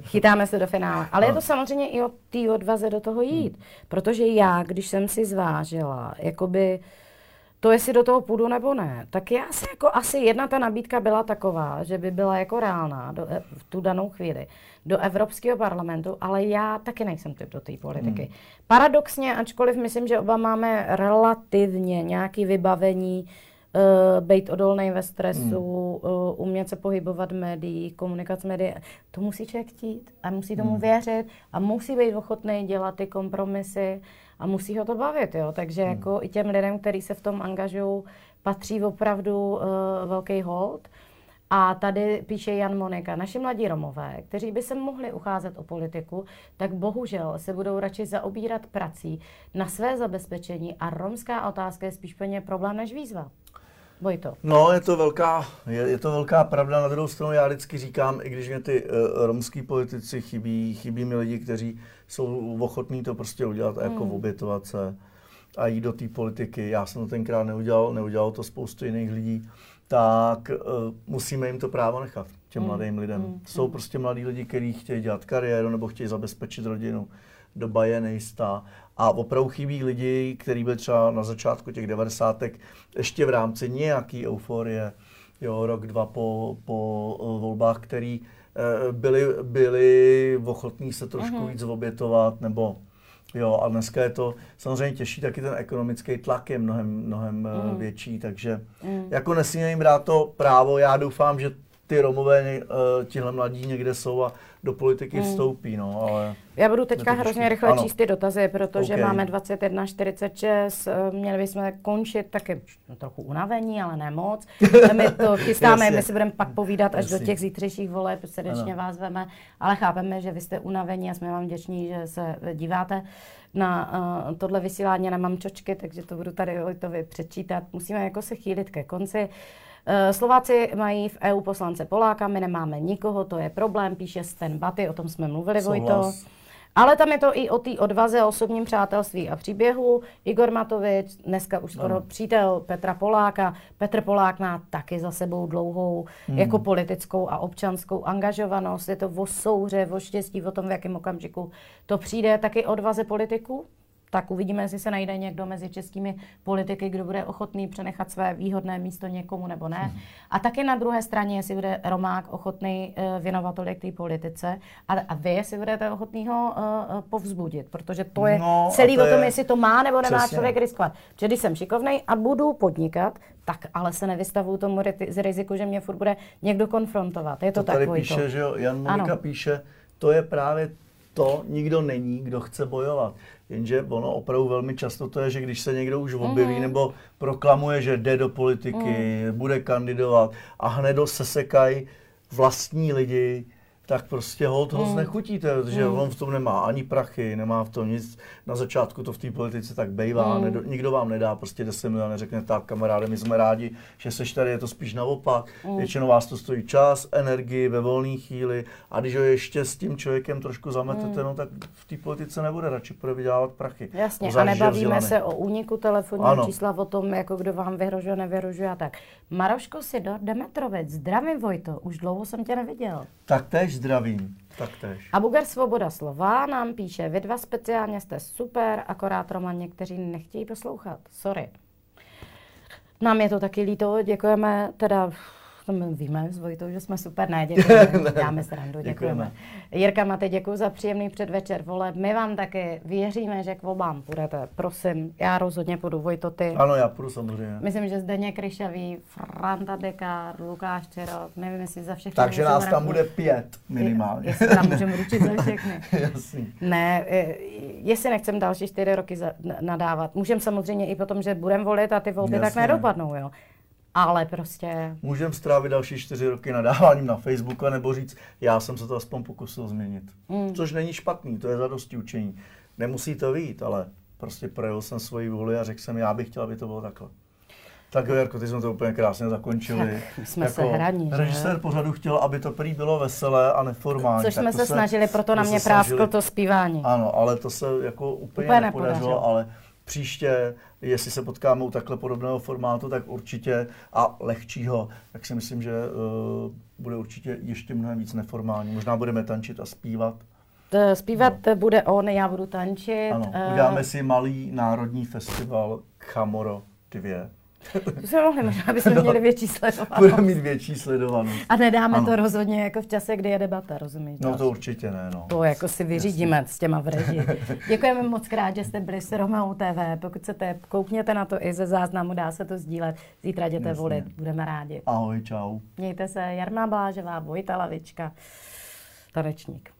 chytáme se do finále. Ale no. je to samozřejmě i o té odvaze do toho jít. Protože já, když jsem si zvážila, jakoby to, jestli do toho půjdu nebo ne, tak já si jako asi jedna ta nabídka byla taková, že by byla jako reálná do, e, v tu danou chvíli do Evropského parlamentu, ale já taky nejsem typ do té politiky. Hmm. Paradoxně, ačkoliv myslím, že oba máme relativně nějaké vybavení, uh, být odolný ve stresu, hmm. uh, umět se pohybovat v médiích, komunikovat s médií. To musí člověk chtít a musí tomu hmm. věřit a musí být ochotný dělat ty kompromisy a musí ho to bavit. Jo? Takže hmm. jako i těm lidem, kteří se v tom angažují, patří opravdu uh, velký hold. A tady píše Jan Monika, naši mladí Romové, kteří by se mohli ucházet o politiku, tak bohužel se budou radši zaobírat prací na své zabezpečení a romská otázka je spíš plně problém než výzva. to. No, je to velká, je, je to velká pravda. Na druhou stranu já vždycky říkám, i když mě ty uh, romský politici chybí, chybí mi lidi, kteří jsou ochotní to prostě udělat a jako hmm. obětovat se a jít do té politiky. Já jsem to tenkrát neudělal, neudělal to spoustu jiných lidí tak uh, musíme jim to právo nechat, těm mm. mladým lidem. Mm. Jsou prostě mladí lidi, kteří chtějí dělat kariéru nebo chtějí zabezpečit rodinu. Doba je nejistá. A opravdu chybí lidi, kteří byli třeba na začátku těch 90. ještě v rámci nějaký euforie, jo, rok, dva po, po eh, volbách, který byli, byli ochotní se trošku uh-huh. víc obětovat, nebo jo, a dneska je to samozřejmě těžší, taky ten ekonomický tlak je mnohem, mnohem uh větší, takže uh jako nesmíme jim dát to právo, já doufám, že ty Romové, tihle mladí někde jsou a do politiky hmm. vstoupí, no, ale... Já budu teďka hrozně rychle ano. číst ty dotazy, protože okay. máme 21.46, eh, měli bychom končit taky no, trochu unavení, ale ne moc. My to chystáme, my si budeme pak povídat až Jasně. do těch zítřejších voleb, srdečně ano. vás veme, ale chápeme, že vy jste unavení a jsme vám vděční, že se díváte na uh, tohle vysílání, nemám čočky, takže to budu tady Vojtovi přečítat. Musíme jako se chýlit ke konci. Uh, Eh, Slováci mají v EU poslance Poláka, my nemáme nikoho, to je problém, píše Sten Baty, o tom jsme mluvili, Souhlas. Vojto. Ale tam je to i o té odvaze, o osobním přátelství a příběhu. Igor Matovič, dneska už skoro ano. přítel Petra Poláka. Petr Polák má taky za sebou dlouhou hmm. jako politickou a občanskou angažovanost. Je to o souře, o štěstí, o tom, v jakém okamžiku to přijde. Taky odvaze politiků? Tak uvidíme, jestli se najde někdo mezi českými politiky, kdo bude ochotný přenechat své výhodné místo někomu nebo ne. Hmm. A taky na druhé straně, jestli bude Romák ochotný uh, věnovat tolik té politice a, a vy, jestli budete ochotný ho uh, povzbudit, protože to je no, celý to o tom, je... jestli to má nebo nemá Přesně. člověk riskovat. Protože když jsem šikovnej a budu podnikat, tak ale se nevystavuju tomu z riziku, že mě furt bude někdo konfrontovat. Je to, to tady píše, to. že jo, Jan Monika ano. píše, to je právě to nikdo není, kdo chce bojovat. Jenže ono opravdu velmi často to je, že když se někdo už objeví mm. nebo proklamuje, že jde do politiky, mm. bude kandidovat a hned se sekají vlastní lidi, tak prostě hold ho hmm. znechutíte, protože hmm. on v tom nemá ani prachy, nemá v tom nic. Na začátku to v té politice tak bejvá, hmm. Nedo, nikdo vám nedá prostě 10 milionů, neřekne tak kamaráde, my jsme rádi, že seš tady, je to spíš naopak. Hmm. Většinou vás to stojí čas, energii ve volné chvíli a když ho ještě s tím člověkem trošku zametete, hmm. no tak v té politice nebude, radši bude vydělávat prachy. Jasně, a nebavíme se o úniku telefonního čísla, o tom, jako kdo vám vyhrožuje, nevyhrožuje a tak. Maroško Sidor, Demetrovec, zdravím Vojto, už dlouho jsem tě neviděl. Tak tež zdravím. Tak tež. A Bugar Svoboda slova nám píše, vy dva speciálně jste super, akorát Roman někteří nechtějí poslouchat. Sorry. Nám je to taky líto, děkujeme teda to my víme s Vojtou, že jsme super, ne, děkujeme, děláme srandu, děkujeme. děkujeme. Jirka Maty, děkuji za příjemný předvečer vole. My vám taky věříme, že k volbám půjdete. Prosím, já rozhodně půjdu, Vojto, ty. Ano, já půjdu samozřejmě. Myslím, že Zdeně Kryšavý, Franta Dekar, Lukáš Čerok, nevím, jestli za všechny. Takže nás tam bude pět minimálně. Jestli tam můžeme ručit za všechny. Jasný. Ne, jestli nechcem další čtyři roky nadávat. Můžeme samozřejmě i potom, že budeme volit a ty volby Jasně. tak nedopadnou, jo ale prostě... Můžeme strávit další čtyři roky nadáváním na Facebooku nebo říct, já jsem se to aspoň pokusil změnit. Mm. Což není špatný, to je zadosti učení. Nemusí to vít, ale prostě projevil jsem svoji vůli a řekl jsem, já bych chtěl, aby to bylo takhle. Tak jo, Jarko, ty jsme to úplně krásně zakončili. Tak jsme jako se hraní, Režisér pořadu chtěl, aby to prý bylo veselé a neformální. Což jsme se, snažili, proto na mě prásklo to zpívání. Ano, ale to se jako úplně, úplně nepodařilo, nepodařilo, ale příště, jestli se potkáme u takhle podobného formátu, tak určitě a lehčího, tak si myslím, že uh, bude určitě ještě mnohem víc neformální. Možná budeme tančit a zpívat. Zpívat no. bude on, já budu tančit. Ano, eh, uděláme si malý národní festival Chamoro 2. To jsme mohli, možná bychom měli větší sledovanost. Budeme mít větší sledovanost. A nedáme ano. to rozhodně jako v čase, kdy je debata, rozumíš? No to určitě ne, no. To jako si vyřídíme Jasně. s těma v režii. Děkujeme moc krát, že jste byli s Romeo TV. Pokud chcete, koukněte na to i ze záznamu, dá se to sdílet. Zítra jděte Jasně. volit, budeme rádi. Ahoj, čau. Mějte se, Jarmá Blážová, Vojta Lavička, tanečník.